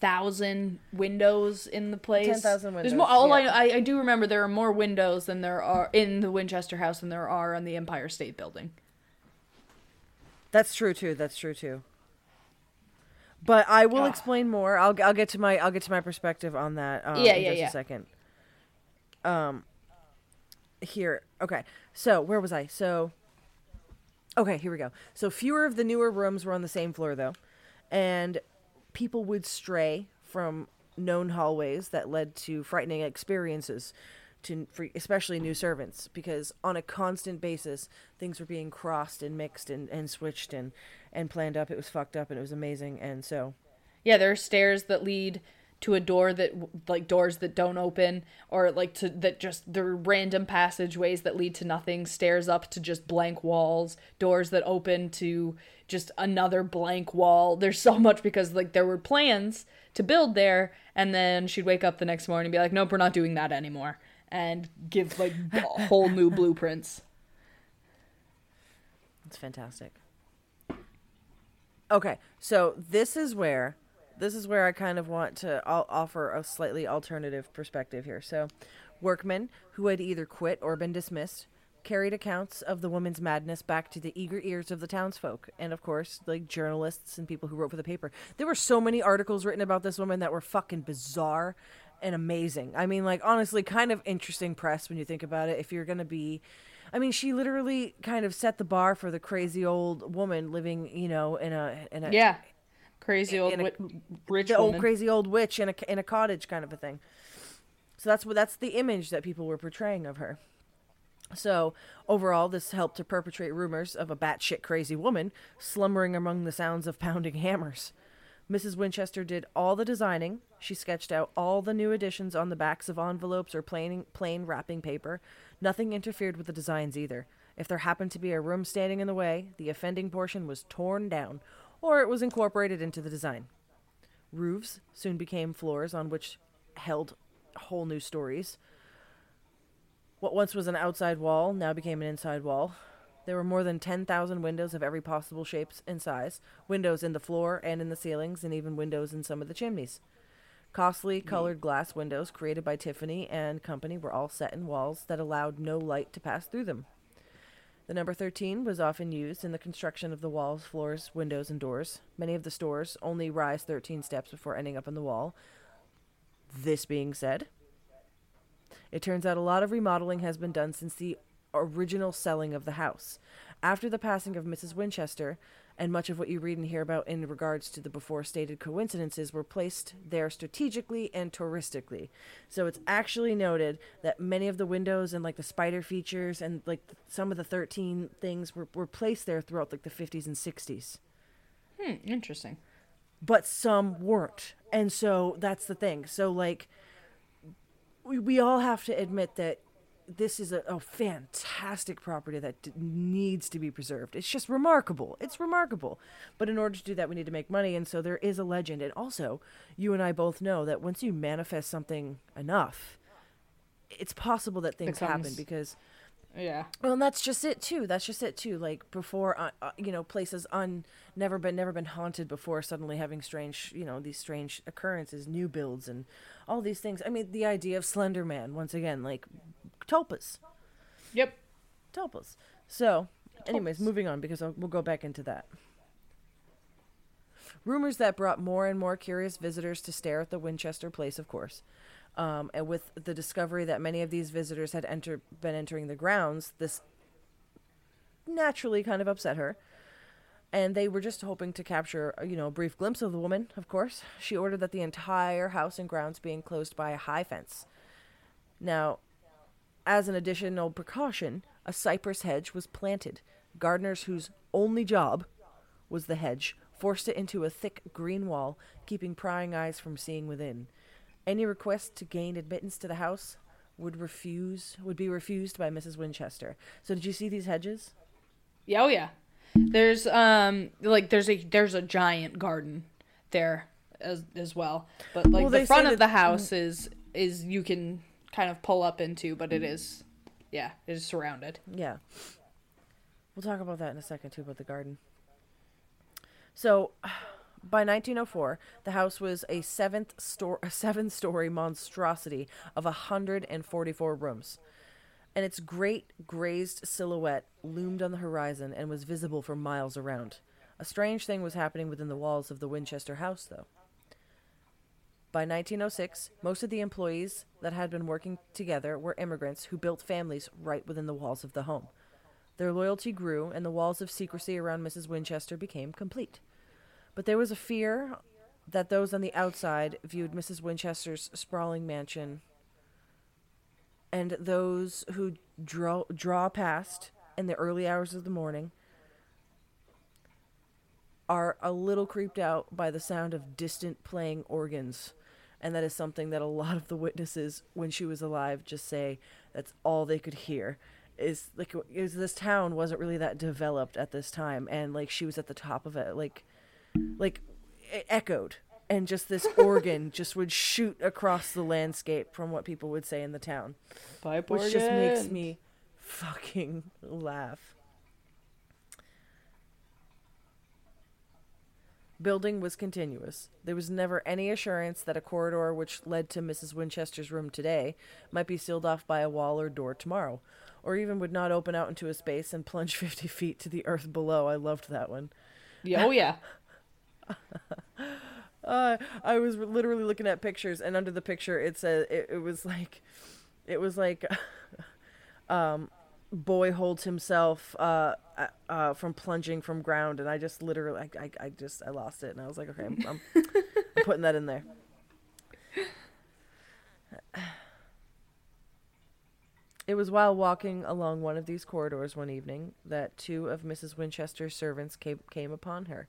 thousand windows in the place. 10,000 There's more. windows, All yeah. I, I do remember there are more windows than there are in the Winchester House than there are on the Empire State Building. That's true too. That's true too. But I will Ah. explain more. I'll I'll get to my I'll get to my perspective on that. Um, Yeah, in yeah, just yeah. a second. Um. Here, okay. So where was I? So. Okay, here we go. So fewer of the newer rooms were on the same floor though, and people would stray from known hallways that led to frightening experiences to for especially new servants because on a constant basis things were being crossed and mixed and, and switched and and planned up. It was fucked up and it was amazing. And so Yeah, there are stairs that lead to a door that like doors that don't open or like to that just are random passageways that lead to nothing, stairs up to just blank walls, doors that open to just another blank wall. There's so much because like there were plans to build there and then she'd wake up the next morning and be like, "Nope, we're not doing that anymore." And give like whole new blueprints. it's fantastic okay so this is where this is where i kind of want to offer a slightly alternative perspective here. So workmen who had either quit or been dismissed carried accounts of the woman's madness back to the eager ears of the townsfolk. And of course like journalists and people who wrote for the paper. There were so many articles written about this woman that were fucking bizarre and amazing. I mean like honestly kind of interesting press when you think about it. If you're gonna be I mean, she literally kind of set the bar for the crazy old woman living, you know, in a in a Yeah. Crazy old a- wi- rich the old crazy old witch in a in a cottage kind of a thing. So that's what that's the image that people were portraying of her. So overall, this helped to perpetrate rumors of a batshit crazy woman slumbering among the sounds of pounding hammers. Mrs. Winchester did all the designing. She sketched out all the new additions on the backs of envelopes or plain plain wrapping paper. Nothing interfered with the designs either. If there happened to be a room standing in the way, the offending portion was torn down, or it was incorporated into the design. Roofs soon became floors on which held whole new stories. What once was an outside wall now became an inside wall. There were more than 10,000 windows of every possible shape and size, windows in the floor and in the ceilings, and even windows in some of the chimneys. Costly mm. colored glass windows created by Tiffany and Company were all set in walls that allowed no light to pass through them. The number 13 was often used in the construction of the walls, floors, windows, and doors. Many of the stores only rise 13 steps before ending up on the wall. This being said, it turns out a lot of remodeling has been done since the original selling of the house. After the passing of Mrs. Winchester, and much of what you read and hear about in regards to the before stated coincidences were placed there strategically and touristically. So it's actually noted that many of the windows and like the spider features and like some of the 13 things were, were placed there throughout like the 50s and 60s Hmm, interesting. but some weren't. And so that's the thing. So like we, we all have to admit that this is a, a fantastic property that d- needs to be preserved. It's just remarkable. It's remarkable. But in order to do that, we need to make money. And so there is a legend. And also, you and I both know that once you manifest something enough, it's possible that things happen because Yeah. well, and that's just it too. That's just it too. Like before, uh, uh, you know, places un never been never been haunted before, suddenly having strange, you know, these strange occurrences, new builds, and all these things. I mean, the idea of Slender Man once again, like tulpas, Yep. tulpas. So, anyways, Tulpas. moving on because I'll, we'll go back into that. Rumors that brought more and more curious visitors to stare at the Winchester place, of course. Um, and with the discovery that many of these visitors had enter- been entering the grounds, this naturally kind of upset her. And they were just hoping to capture, uh, you know, a brief glimpse of the woman, of course. She ordered that the entire house and grounds be enclosed by a high fence. Now, as an additional precaution, a cypress hedge was planted. Gardeners whose only job was the hedge forced it into a thick green wall, keeping prying eyes from seeing within. Any request to gain admittance to the house would refuse would be refused by Mrs. Winchester. So did you see these hedges? Yeah, oh yeah. There's um like there's a there's a giant garden there as as well. But like Well, the front of the house is is you can kind of pull up into, but it mm. is yeah, it is surrounded. Yeah. We'll talk about that in a second too about the garden. So, by 1904, the house was a seventh store, a seven-story monstrosity of 144 rooms, and its great grazed silhouette loomed on the horizon and was visible for miles around. A strange thing was happening within the walls of the Winchester house, though. By 1906, most of the employees that had been working together were immigrants who built families right within the walls of the home. Their loyalty grew, and the walls of secrecy around Mrs. Winchester became complete. But there was a fear that those on the outside viewed Mrs. Winchester's sprawling mansion, and those who draw, draw past in the early hours of the morning are a little creeped out by the sound of distant playing organs. And that is something that a lot of the witnesses, when she was alive, just say that's all they could hear. Is like is this town wasn't really that developed at this time, and like she was at the top of it, like, like it echoed, and just this organ just would shoot across the landscape from what people would say in the town Pipe which just makes me fucking laugh. Building was continuous. There was never any assurance that a corridor which led to Mrs. Winchester's room today might be sealed off by a wall or door tomorrow, or even would not open out into a space and plunge 50 feet to the earth below. I loved that one. Yeah, oh yeah. Uh, I was literally looking at pictures, and under the picture, it said it, it was like, it was like, um, boy holds himself uh, uh, uh from plunging from ground, and I just literally, I, I, I just, I lost it, and I was like, okay, I'm, I'm, I'm putting that in there. It was while walking along one of these corridors one evening that two of Mrs. Winchester's servants came, came upon her.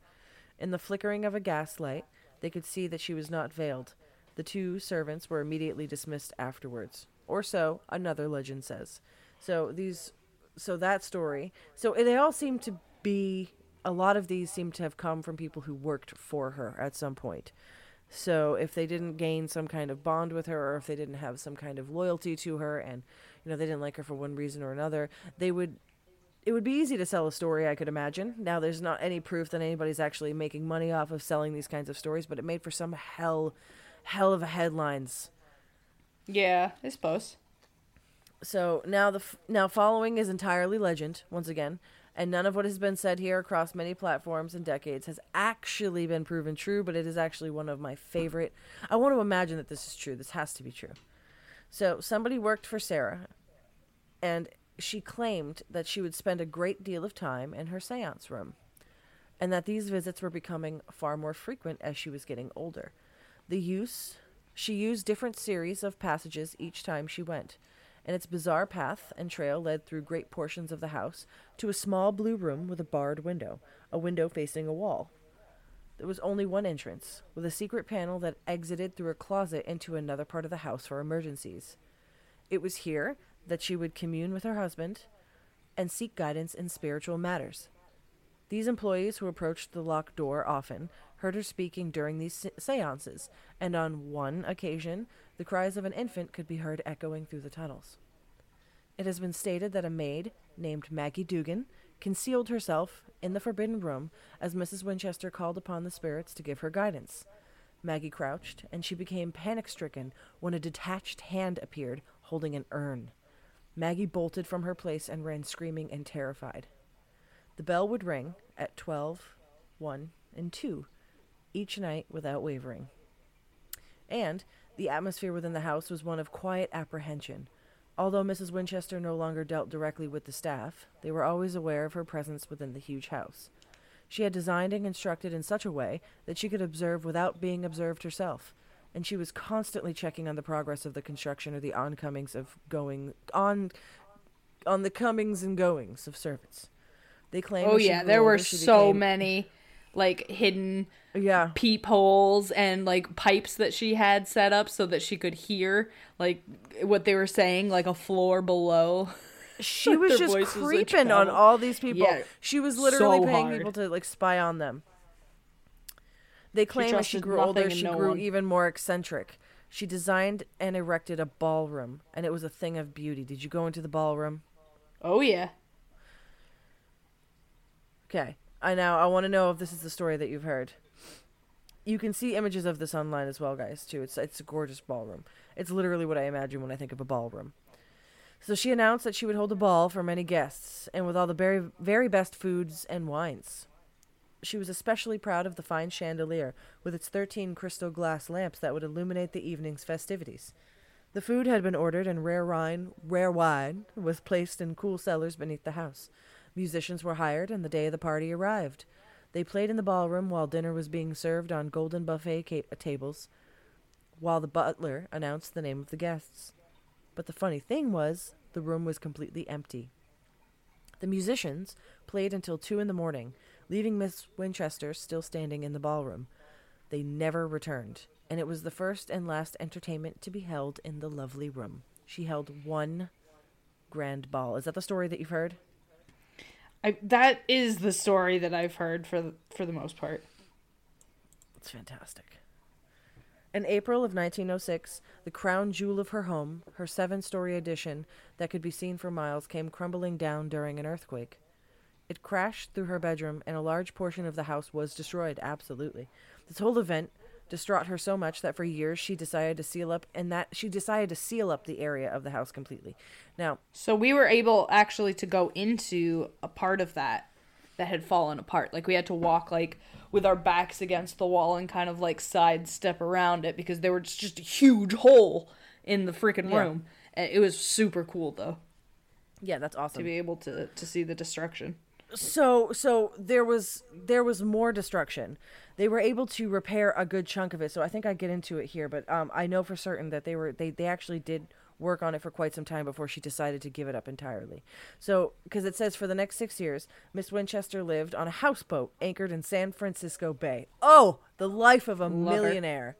In the flickering of a gaslight, they could see that she was not veiled. The two servants were immediately dismissed afterwards, or so another legend says. So these, so that story. So they all seem to be. A lot of these seem to have come from people who worked for her at some point. So if they didn't gain some kind of bond with her, or if they didn't have some kind of loyalty to her, and you know they didn't like her for one reason or another, they would it would be easy to sell a story, I could imagine. Now, there's not any proof that anybody's actually making money off of selling these kinds of stories, but it made for some hell, hell of a headlines. Yeah, I suppose. So now the f- now following is entirely legend once again, and none of what has been said here across many platforms and decades has actually been proven true. But it is actually one of my favorite. I want to imagine that this is true. This has to be true. So somebody worked for Sarah, and she claimed that she would spend a great deal of time in her séance room, and that these visits were becoming far more frequent as she was getting older. The use she used different series of passages each time she went, and its bizarre path and trail led through great portions of the house to a small blue room with a barred window, a window facing a wall. There was only one entrance, with a secret panel that exited through a closet into another part of the house for emergencies. It was here that she would commune with her husband and seek guidance in spiritual matters. These employees who approached the locked door often heard her speaking during these se- seances, and on one occasion, the cries of an infant could be heard echoing through the tunnels. It has been stated that a maid named Maggie Dugan concealed herself in the forbidden room as Mrs. Winchester called upon the spirits to give her guidance. Maggie crouched, and she became panic stricken when a detached hand appeared holding an urn. Maggie bolted from her place and ran screaming and terrified. The bell would ring at twelve, one, and 2 each night without wavering. And the atmosphere within the house was one of quiet apprehension. Although Mrs. Winchester no longer dealt directly with the staff, they were always aware of her presence within the huge house. She had designed and constructed in such a way that she could observe without being observed herself, and she was constantly checking on the progress of the construction or the oncomings of going on on the comings and goings of servants. They claimed Oh yeah, there were so became- many like hidden Yeah, peepholes and like pipes that she had set up so that she could hear like what they were saying like a floor below. she was just creeping on all these people. Yeah, she was literally so paying hard. people to like spy on them. They claim as she grew older, she no grew one. even more eccentric. She designed and erected a ballroom, and it was a thing of beauty. Did you go into the ballroom? Oh yeah. Okay, I now I want to know if this is the story that you've heard. You can see images of this online as well, guys. Too. It's it's a gorgeous ballroom. It's literally what I imagine when I think of a ballroom. So she announced that she would hold a ball for many guests, and with all the very very best foods and wines. She was especially proud of the fine chandelier with its 13 crystal glass lamps that would illuminate the evening's festivities. The food had been ordered, and rare wine, rare wine was placed in cool cellars beneath the house. Musicians were hired, and the day of the party arrived. They played in the ballroom while dinner was being served on golden buffet ca- uh, tables, while the butler announced the name of the guests. But the funny thing was, the room was completely empty. The musicians played until two in the morning, leaving Miss Winchester still standing in the ballroom. They never returned, and it was the first and last entertainment to be held in the lovely room. She held one grand ball. Is that the story that you've heard? I, that is the story that I've heard for for the most part. It's fantastic. In April of 1906, the crown jewel of her home, her seven story addition that could be seen for miles, came crumbling down during an earthquake. It crashed through her bedroom, and a large portion of the house was destroyed, absolutely. This whole event distraught her so much that for years she decided to seal up and that she decided to seal up the area of the house completely. Now, So we were able actually to go into a part of that that had fallen apart. Like we had to walk like with our backs against the wall and kind of like sidestep around it because there was just a huge hole in the freaking Yeah. room. And it was super cool though yeah, that's awesome. to be able to to see the destruction. So so there was there was more destruction. They were able to repair a good chunk of it. So i think i get into it here but um i know for certain that they were they, they actually did work on it for quite some time before she decided to give it up entirely. So because it says for the next six years miss winchester lived on a houseboat anchored in san francisco bay. Oh the life of a Love millionaire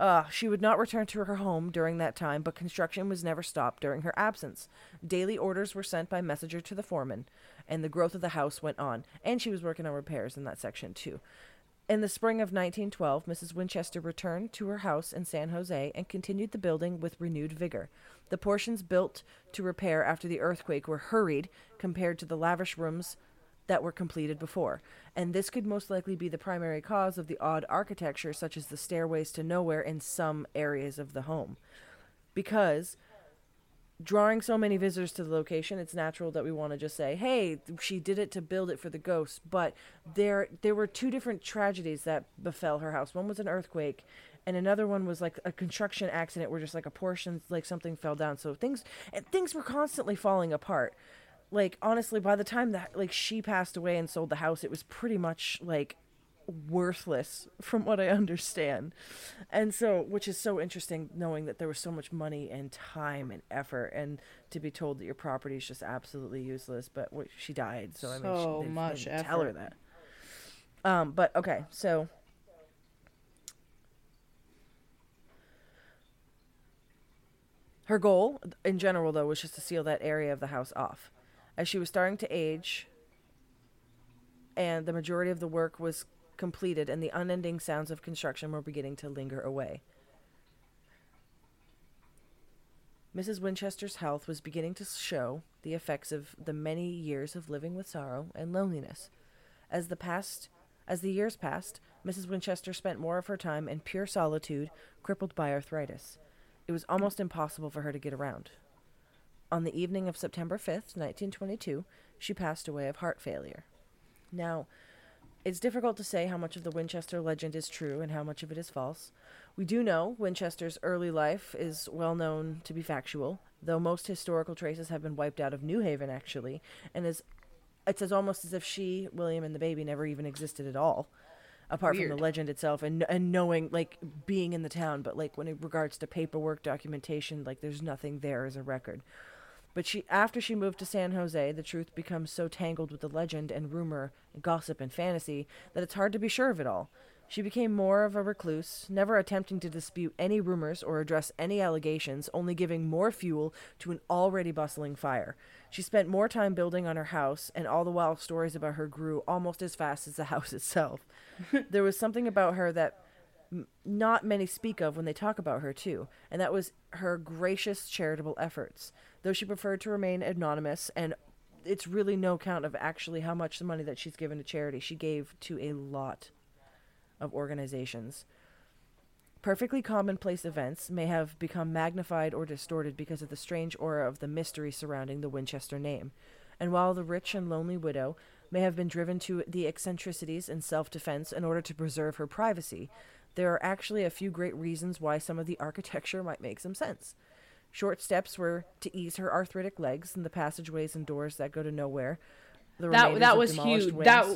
uh, she would not return to her home during that time, but construction was never stopped during her absence. Daily orders were sent by messenger to the foreman, and the growth of the house went on, and she was working on repairs in that section too. In the spring of 1912, Mrs. Winchester returned to her house in San Jose and continued the building with renewed vigor. The portions built to repair after the earthquake were hurried compared to the lavish rooms that were completed before. And this could most likely be the primary cause of the odd architecture, such as the stairways to nowhere in some areas of the home. Because drawing so many visitors to the location, it's natural that we want to just say, "Hey, she did it to build it for the ghosts." But there, there were two different tragedies that befell her house. One was an earthquake, and another one was like a construction accident where just like a portion, like something fell down. So things, things were constantly falling apart. Like honestly, by the time that like she passed away and sold the house, it was pretty much like worthless from what I understand. And so, which is so interesting knowing that there was so much money and time and effort and to be told that your property is just absolutely useless, but she died. So, I mean, she, So they much didn't tell her that. Um, but okay, so her goal in general though was just to seal that area of the house off. As she was starting to age, and the majority of the work was completed and the unending sounds of construction were beginning to linger away. Mrs. Winchester's health was beginning to show the effects of the many years of living with sorrow and loneliness. As the past as the years passed, Mrs. Winchester spent more of her time in pure solitude, crippled by arthritis. It was almost impossible for her to get around. On the evening of September 5th, 1922, she passed away of heart failure. Now, it's difficult to say how much of the Winchester legend is true and how much of it is false. We do know Winchester's early life is well known to be factual, though most historical traces have been wiped out of New Haven, actually, and is it's as almost as if she, William, and the baby never even existed at all, apart from the legend itself and and knowing like being in the town. But like when it regards to paperwork, documentation, like there's nothing there as a record. But she, after she moved to San Jose, the truth becomes so tangled with the legend and rumor, gossip and fantasy that it's hard to be sure of it all. She became more of a recluse, never attempting to dispute any rumors or address any allegations, only giving more fuel to an already bustling fire. She spent more time building on her house, and all the while stories about her grew almost as fast as the house itself. there was something about her that not many speak of when they talk about her too, and that was her gracious charitable efforts. Though she preferred to remain anonymous, and it's really no count of actually how much the money that she's given to charity. She gave to a lot of organizations. Perfectly commonplace events may have become magnified or distorted because of the strange aura of the mystery surrounding the Winchester name. And while the rich and lonely widow may have been driven to the eccentricities and self defense in order to preserve her privacy, there are actually a few great reasons why some of the architecture might make some sense. Short steps were to ease her arthritic legs and the passageways and doors that go to nowhere. The that that was huge. wings. That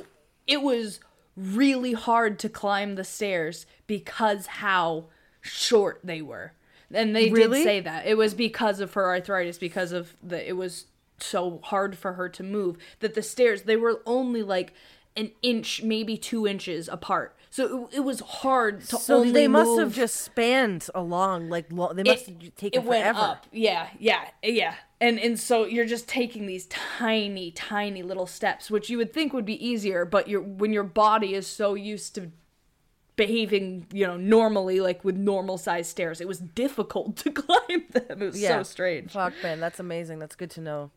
it was really hard to climb the stairs because how short they were. And they Really? did say that. It was because of her arthritis because of the it was so hard for her to move that the stairs they were only like an inch maybe 2 inches apart. So it, it was hard to So only they must move have just spanned along like they must have taken it went forever. up. Yeah, yeah, yeah. And and so you're just taking these tiny, tiny little steps, which you would think would be easier, but your when your body is so used to behaving, you know, normally, like with normal sized stairs, it was difficult to climb them. It was Yeah. so strange. Fuck, man, that's amazing. That's good to know.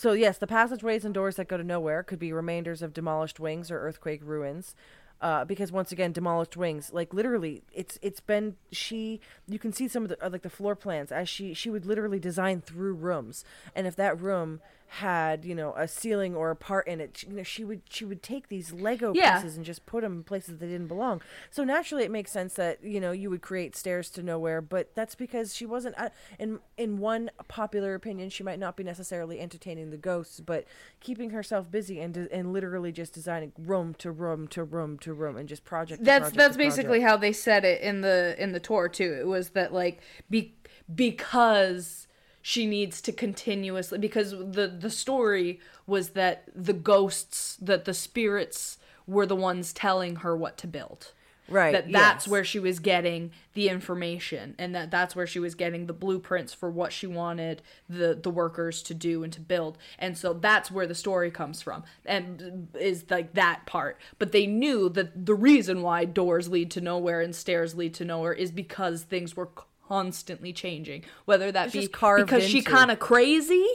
So yes, the passageways and doors that go to nowhere could be remainders of demolished wings or earthquake ruins. Uh, because once again, demolished wings, like literally, it's it's been she. You can see some of the uh, like the floor plans as she she would literally design through rooms, and if that room had you know a ceiling or a part in it, you know she would she would take these Lego Yeah. pieces and just put them in places they didn't belong. So naturally, it makes sense that you know you would create stairs to nowhere, but that's because she wasn't. Uh, in in one popular opinion, she might not be necessarily entertaining the ghosts, but keeping herself busy and and literally just designing room to room to room to room and just project. that's project that's basically project. how they said it in the in the tour too it was that like be, because she needs to continuously because the the story was that the ghosts that the spirits were the ones telling her what to build right. that that's yes. where she was getting the information and that that's where she was getting the blueprints for what she wanted the the workers to do and to build and so that's where the story comes from and is like that part but they knew that the reason why doors lead to nowhere and stairs lead to nowhere is because things were constantly changing whether that It's be carved because she kind of crazy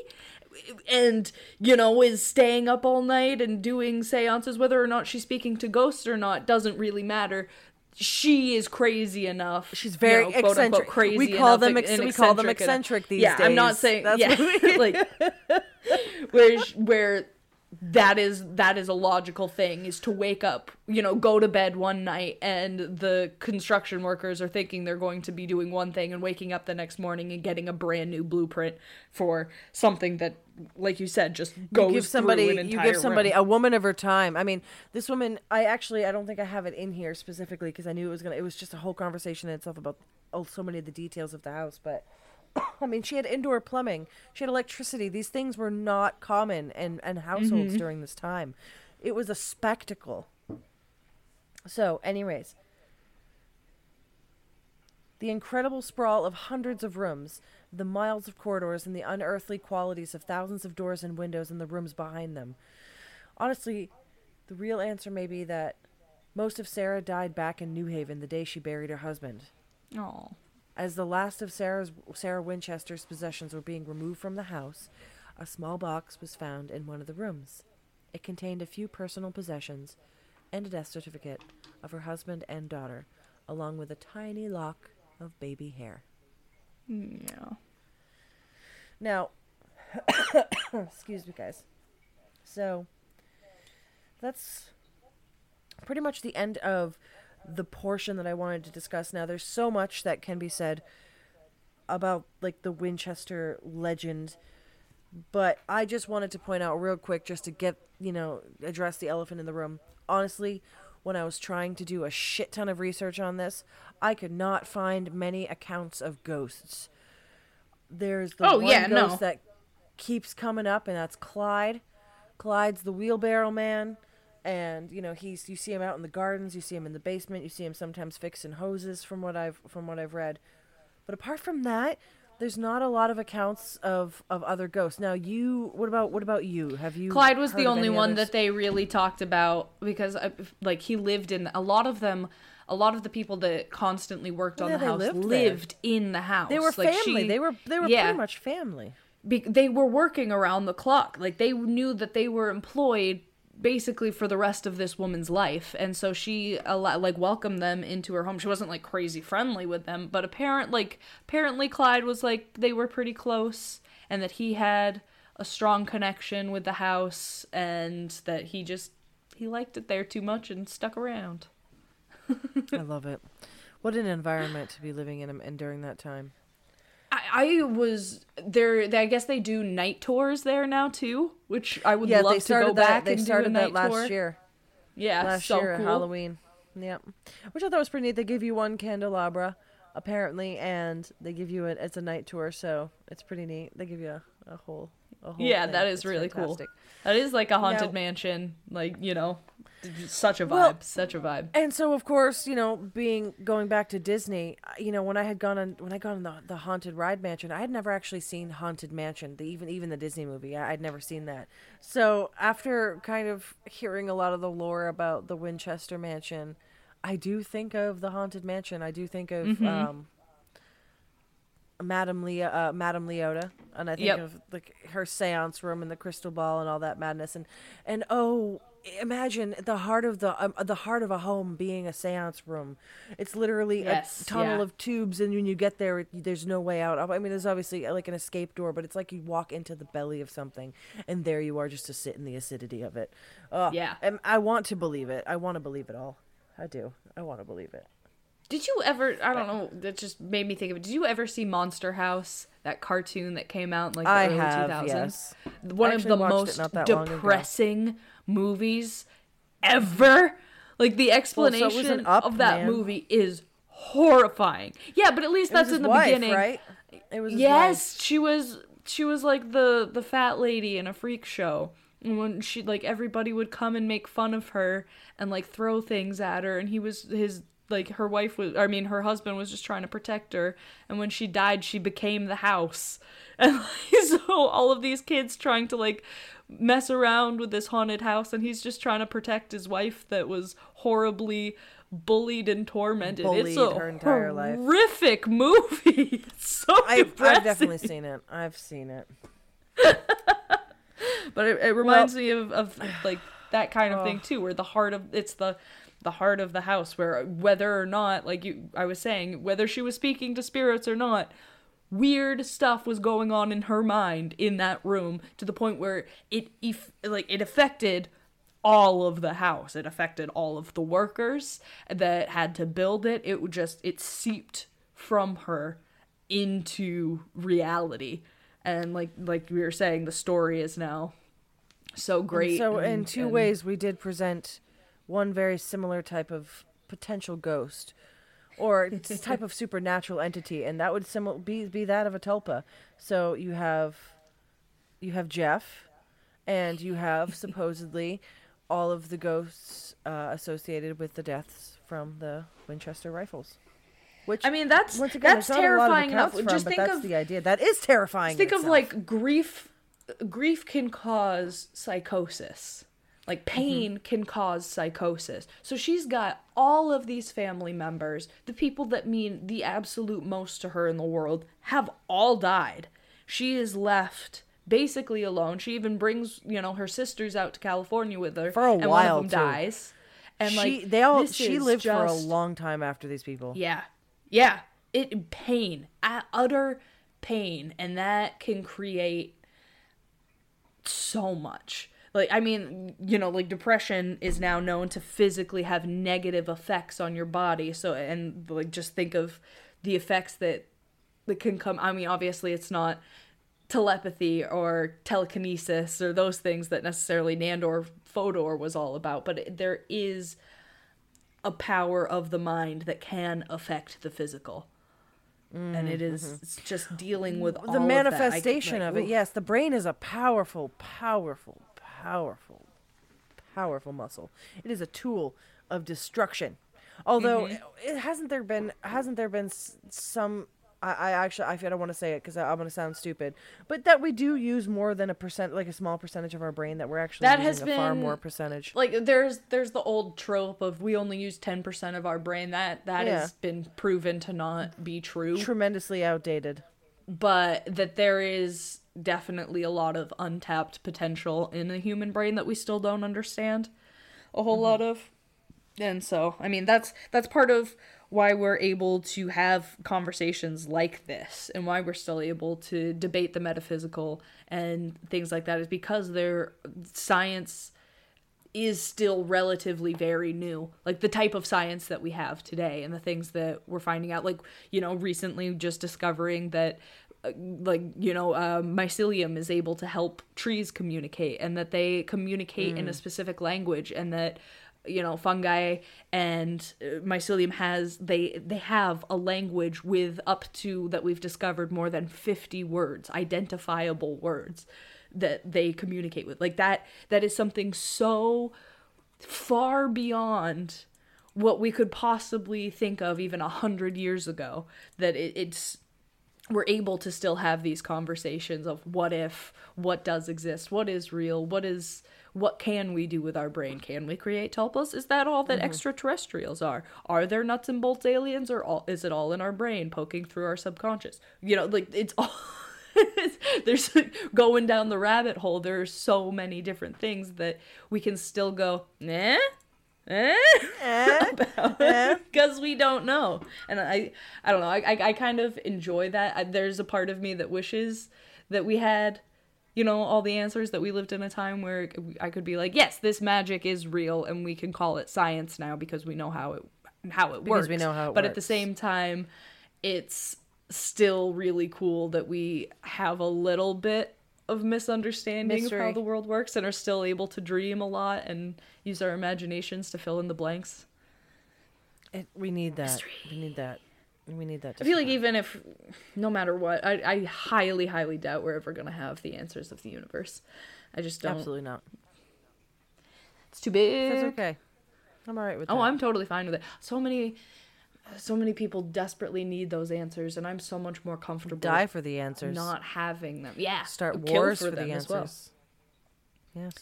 and you know is staying up all night and doing seances whether or not she's speaking to ghosts or not doesn't really matter she is crazy enough She's very you know, quote, unquote, eccentric. crazy We call enough them ex- we call them eccentric enough. these yeah i'm not saying That's yeah like where where that is that is a logical thing is to wake up you know go to bed one night and the construction workers are thinking they're going to be doing one thing and waking up the next morning and getting a brand new blueprint for something that like you said just goes you give somebody you give somebody room. a woman of her time. I mean, this woman I actually I don't think I have it in here specifically because I knew it was gonna. It was just a whole conversation in itself about oh so many of the details of the house, but. I mean, she had indoor plumbing. She had electricity. These things were not common in, in households Mm-hmm. during this time. It was a spectacle. So, anyways, the incredible sprawl of hundreds of rooms, the miles of corridors, and the unearthly qualities of thousands of doors and windows in the rooms behind them. Honestly, the real answer may be that most of Sarah died back in New Haven the day she buried her husband. Aw. As the last of Sarah's Sarah Winchester's possessions were being removed from the house, a small box was found in one of the rooms. It contained a few personal possessions and a death certificate of her husband and daughter, along with a tiny lock of baby hair. yeah Now, excuse me, guys. So, that's pretty much the end of the portion that I wanted to discuss. Now, there's so much that can be said about like the Winchester legend, but I just wanted to point out real quick, just to get you know address the elephant in the room. Honestly, when I was trying to do a shit ton of research on this, I could not find many accounts of ghosts. There's the Oh, one yeah, ghost no. that keeps coming up, and that's Clyde. Clyde's the wheelbarrow man, and you know he's you see him out in the gardens, you see him in the basement, you see him sometimes fixing hoses from what I've from what I've read. But apart from that, there's not a lot of accounts of of other ghosts. Now, you what about what about you? Have you Clyde was the only one others? that they really talked about because uh, like he lived in a lot of them a lot of the people that constantly worked on the house lived lived, in the house they were Like, family. she- they were they were yeah. pretty much family. be- they were working around the clock. Like they knew that they were employed basically for the rest of this woman's life, and so she like welcomed them into her home. She wasn't like crazy friendly with them, but apparent like apparently Clyde was like they were pretty close, and that he had a strong connection with the house, and that he just he liked it there too much and stuck around. I love it. What an environment to be living in um, and during that time. I, I was there. I guess they do night tours there now too, which I would Yeah, love to go that. back They and started do a that night last tour. year. Yeah, last so year at cool. Halloween. Yep. Which I thought was pretty neat. They give you one candelabra, apparently, and they give you it. It's a night tour, so it's pretty neat. They give you a a whole. Yeah, thing. that is It's really fantastic. cool. That is like a haunted Now- mansion, like you know, such a vibe, Well- such a vibe. And so, of course, you know, being going back to Disney, you know, when I had gone on when I got on the, the haunted ride mansion, I had never actually seen haunted mansion. The, even even the Disney movie, I, I'd never seen that. So after kind of hearing a lot of the lore about the Winchester mansion, I do think of the haunted mansion. I do think of um, Madame Leo, uh, Madame Leota, and I think Yep. of like her séance room and the crystal ball and all that madness, and and oh, imagine the heart of the um, the heart of a home being a séance room. It's literally Yes, a tunnel yeah. of tubes, and when you get there, it, there's no way out. I mean, there's obviously uh, like an escape door, but it's like you walk into the belly of something, and there you are, just to sit in the acidity of it. Oh, Yeah. and I want to believe it. I want to believe it all. I do. I want to believe it. Did you ever? I don't know. That just made me think of it. Did you ever see Monster House? That cartoon that came out in like the I early have, 2000s. yes. One of the most not that long ago. depressing movies ever. Like the Well, so explanation an Up, of that man. movie is horrifying. Yeah, but at least that's in the wife, beginning. right? It was yes she was she was like the the fat lady in a freak show and when she like everybody would come and make fun of her and like throw things at her and he was his like her wife was i mean her husband was just trying to protect her and when she died she became the house and like, so all of these kids trying to like mess around with this haunted house and he's just trying to protect his wife that was horribly bullied and tormented it's a her entire life. horrific movie it's so I've. I've definitely seen it. I've seen it. but it, it reminds me of, of like that kind of thing oh. too, where the heart of it's the the heart of the house, where whether or not, like you, I was saying, whether she was speaking to spirits or not, weird stuff was going on in her mind in that room to the point where it eff- like it affected all of the house. It affected all of the workers that had to build it. It would just it seeped from her into reality. And like like we were saying the story is now so great So, in two and- ways, we did present one very similar type of potential ghost or type of supernatural entity, and that would be be that of a tulpa. So you have you have Gef, and you have supposedly all of the ghosts uh, associated with the deaths from the Winchester rifles. Which i mean that's again, that's there's not a lot of terrifying enough from, just think that's of the idea. That is terrifying. think of like grief grief can cause psychosis like Mm-hmm. pain can cause psychosis so she's got all of these family members the people that mean the absolute most to her in the world have all died she is left basically alone she even brings you know her sisters out to california with her For a and while, one of them too. dies and she like they all she lived for a long time after these people. yeah. Yeah. It pain, utter pain, and that can create so much. Like I mean, you know, like depression is now known to physically have negative effects on your body. So and like just think of the effects that that can come. I mean, obviously it's not telepathy or telekinesis or those things that necessarily Nandor Fodor was all about, but it, there is a power of the mind that can affect the physical. and it is mm-hmm. it's just dealing with all the of that. I- manifestation like, of it yes the brain is a powerful powerful powerful powerful muscle it is a tool of destruction although Mm-hmm. it hasn't there been hasn't there been s- some I, I actually I don't want to say it because I'm going to sound stupid, but that we do use more than a percent, like a small percentage of our brain that we're actually That has a far more percentage. like there's there's the old trope of we only use 10% of our brain that that Yeah. has been proven to not be true Tremendously outdated. But that there is definitely a lot of untapped potential in the human brain that we still don't understand a whole mm-hmm. lot of. And so i mean that's that's part of why we're able to have conversations like this and why we're still able to debate the metaphysical and things like that is because there science is still relatively very new. Like the type of science that we have today and the things that we're finding out. Like, you know, recently just discovering that, uh, like, you know, uh, mycelium is able to help trees communicate and that they communicate in a specific language and that you know fungi and uh, mycelium has they they have a language with up to that we've discovered more than 50 words identifiable words that they communicate with. Like that that is something so far beyond what we could possibly think of even a hundred years ago that it, it's we're able to still have these conversations of what if what does exist what is real what is what can we do with our brain? Can we create tulpas? Is that all that mm-hmm. extraterrestrials are? Are there nuts and bolts aliens or all, is it all in our brain poking through our subconscious? You know like it's all there's going down the rabbit hole there are so many different things that we can still go eh? Eh? Eh? because we don't know. And i i don't know i i, I kind of enjoy that. I, there's a part of me that wishes that we had you know all the answers that we lived in a time where i could be like yes this magic is real and we can call it science now because we know how it how it Because works. we know how it but at the same time it's still really cool that we have a little bit of misunderstanding of how the world works and are still able to dream a lot and use our imaginations to fill in the blanks. It, we need that. We need that. We need that. I feel like even if, no matter what, I, I highly, highly doubt we're ever going to have the answers of the universe. I just don't. absolutely not. It's too big. That's okay. I'm all right with oh, that. Oh, I'm totally fine with it. So many, so many people desperately need those answers, and I'm so much more comfortable die for the answers. not having them. Yeah, start wars for, them the as well. answers. Yes.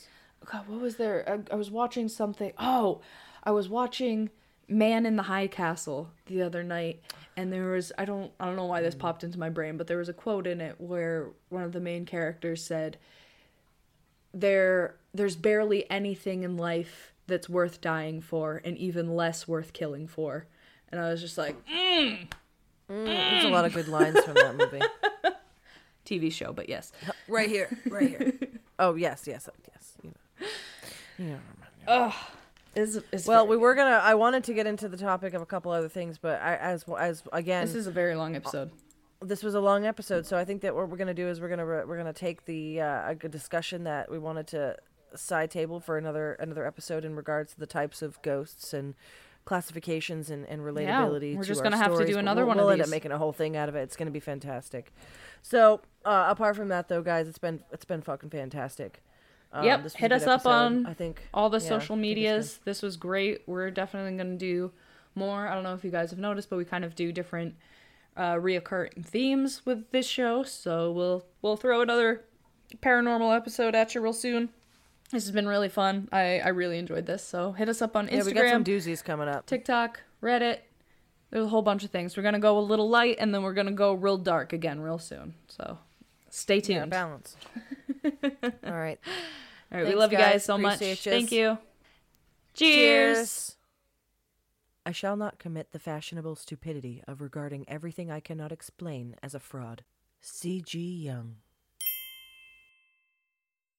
God, what was there? I, I was watching something. Oh, I was watching Man in the High Castle the other night, and there was I don't I don't know why this mm. popped into my brain, but there was a quote in it where one of the main characters said, there there's barely anything in life that's worth dying for and even less worth killing for. And I was just like, mm, There's a lot of good lines from that movie. TV show, but yes. right here, right here. Oh yes, yes, yes. You know. You know. Is is Well, we were gonna. I wanted to get into the topic of a couple other things, but I, as as again, this is a very long episode. this was a long episode, so I think that what we're gonna do is we're gonna re- we're gonna take the uh, a good discussion that we wanted to side table for another another episode in regards to the types of ghosts and classifications and, and relatability. Yeah, we're to just gonna have to do another we'll, one of we'll end up making a whole thing out of it. It's gonna be fantastic. So uh, apart from that, though, guys, it's been it's been fucking fantastic. Um, Yep, hit us up episode, on I think All the yeah, social medias. This was great. We're definitely going to do more. I don't know if you guys have noticed, but we kind of do different uh, reoccurring themes with this show. So we'll we'll throw another paranormal episode at you real soon. This has been really fun. I I really enjoyed this. So hit us up on good. Yeah, we got some doozies coming up. TikTok, Reddit. There's a whole bunch of things. We're gonna go a little light, and then we're gonna go real dark again real soon. So stay tuned. Yeah, balance. All right. All right, we Thanks, love you guys guys. so much. Appreciate Thank yous. you. Cheers. I shall not commit the fashionable stupidity of regarding everything I cannot explain as a fraud. C.G. Jung.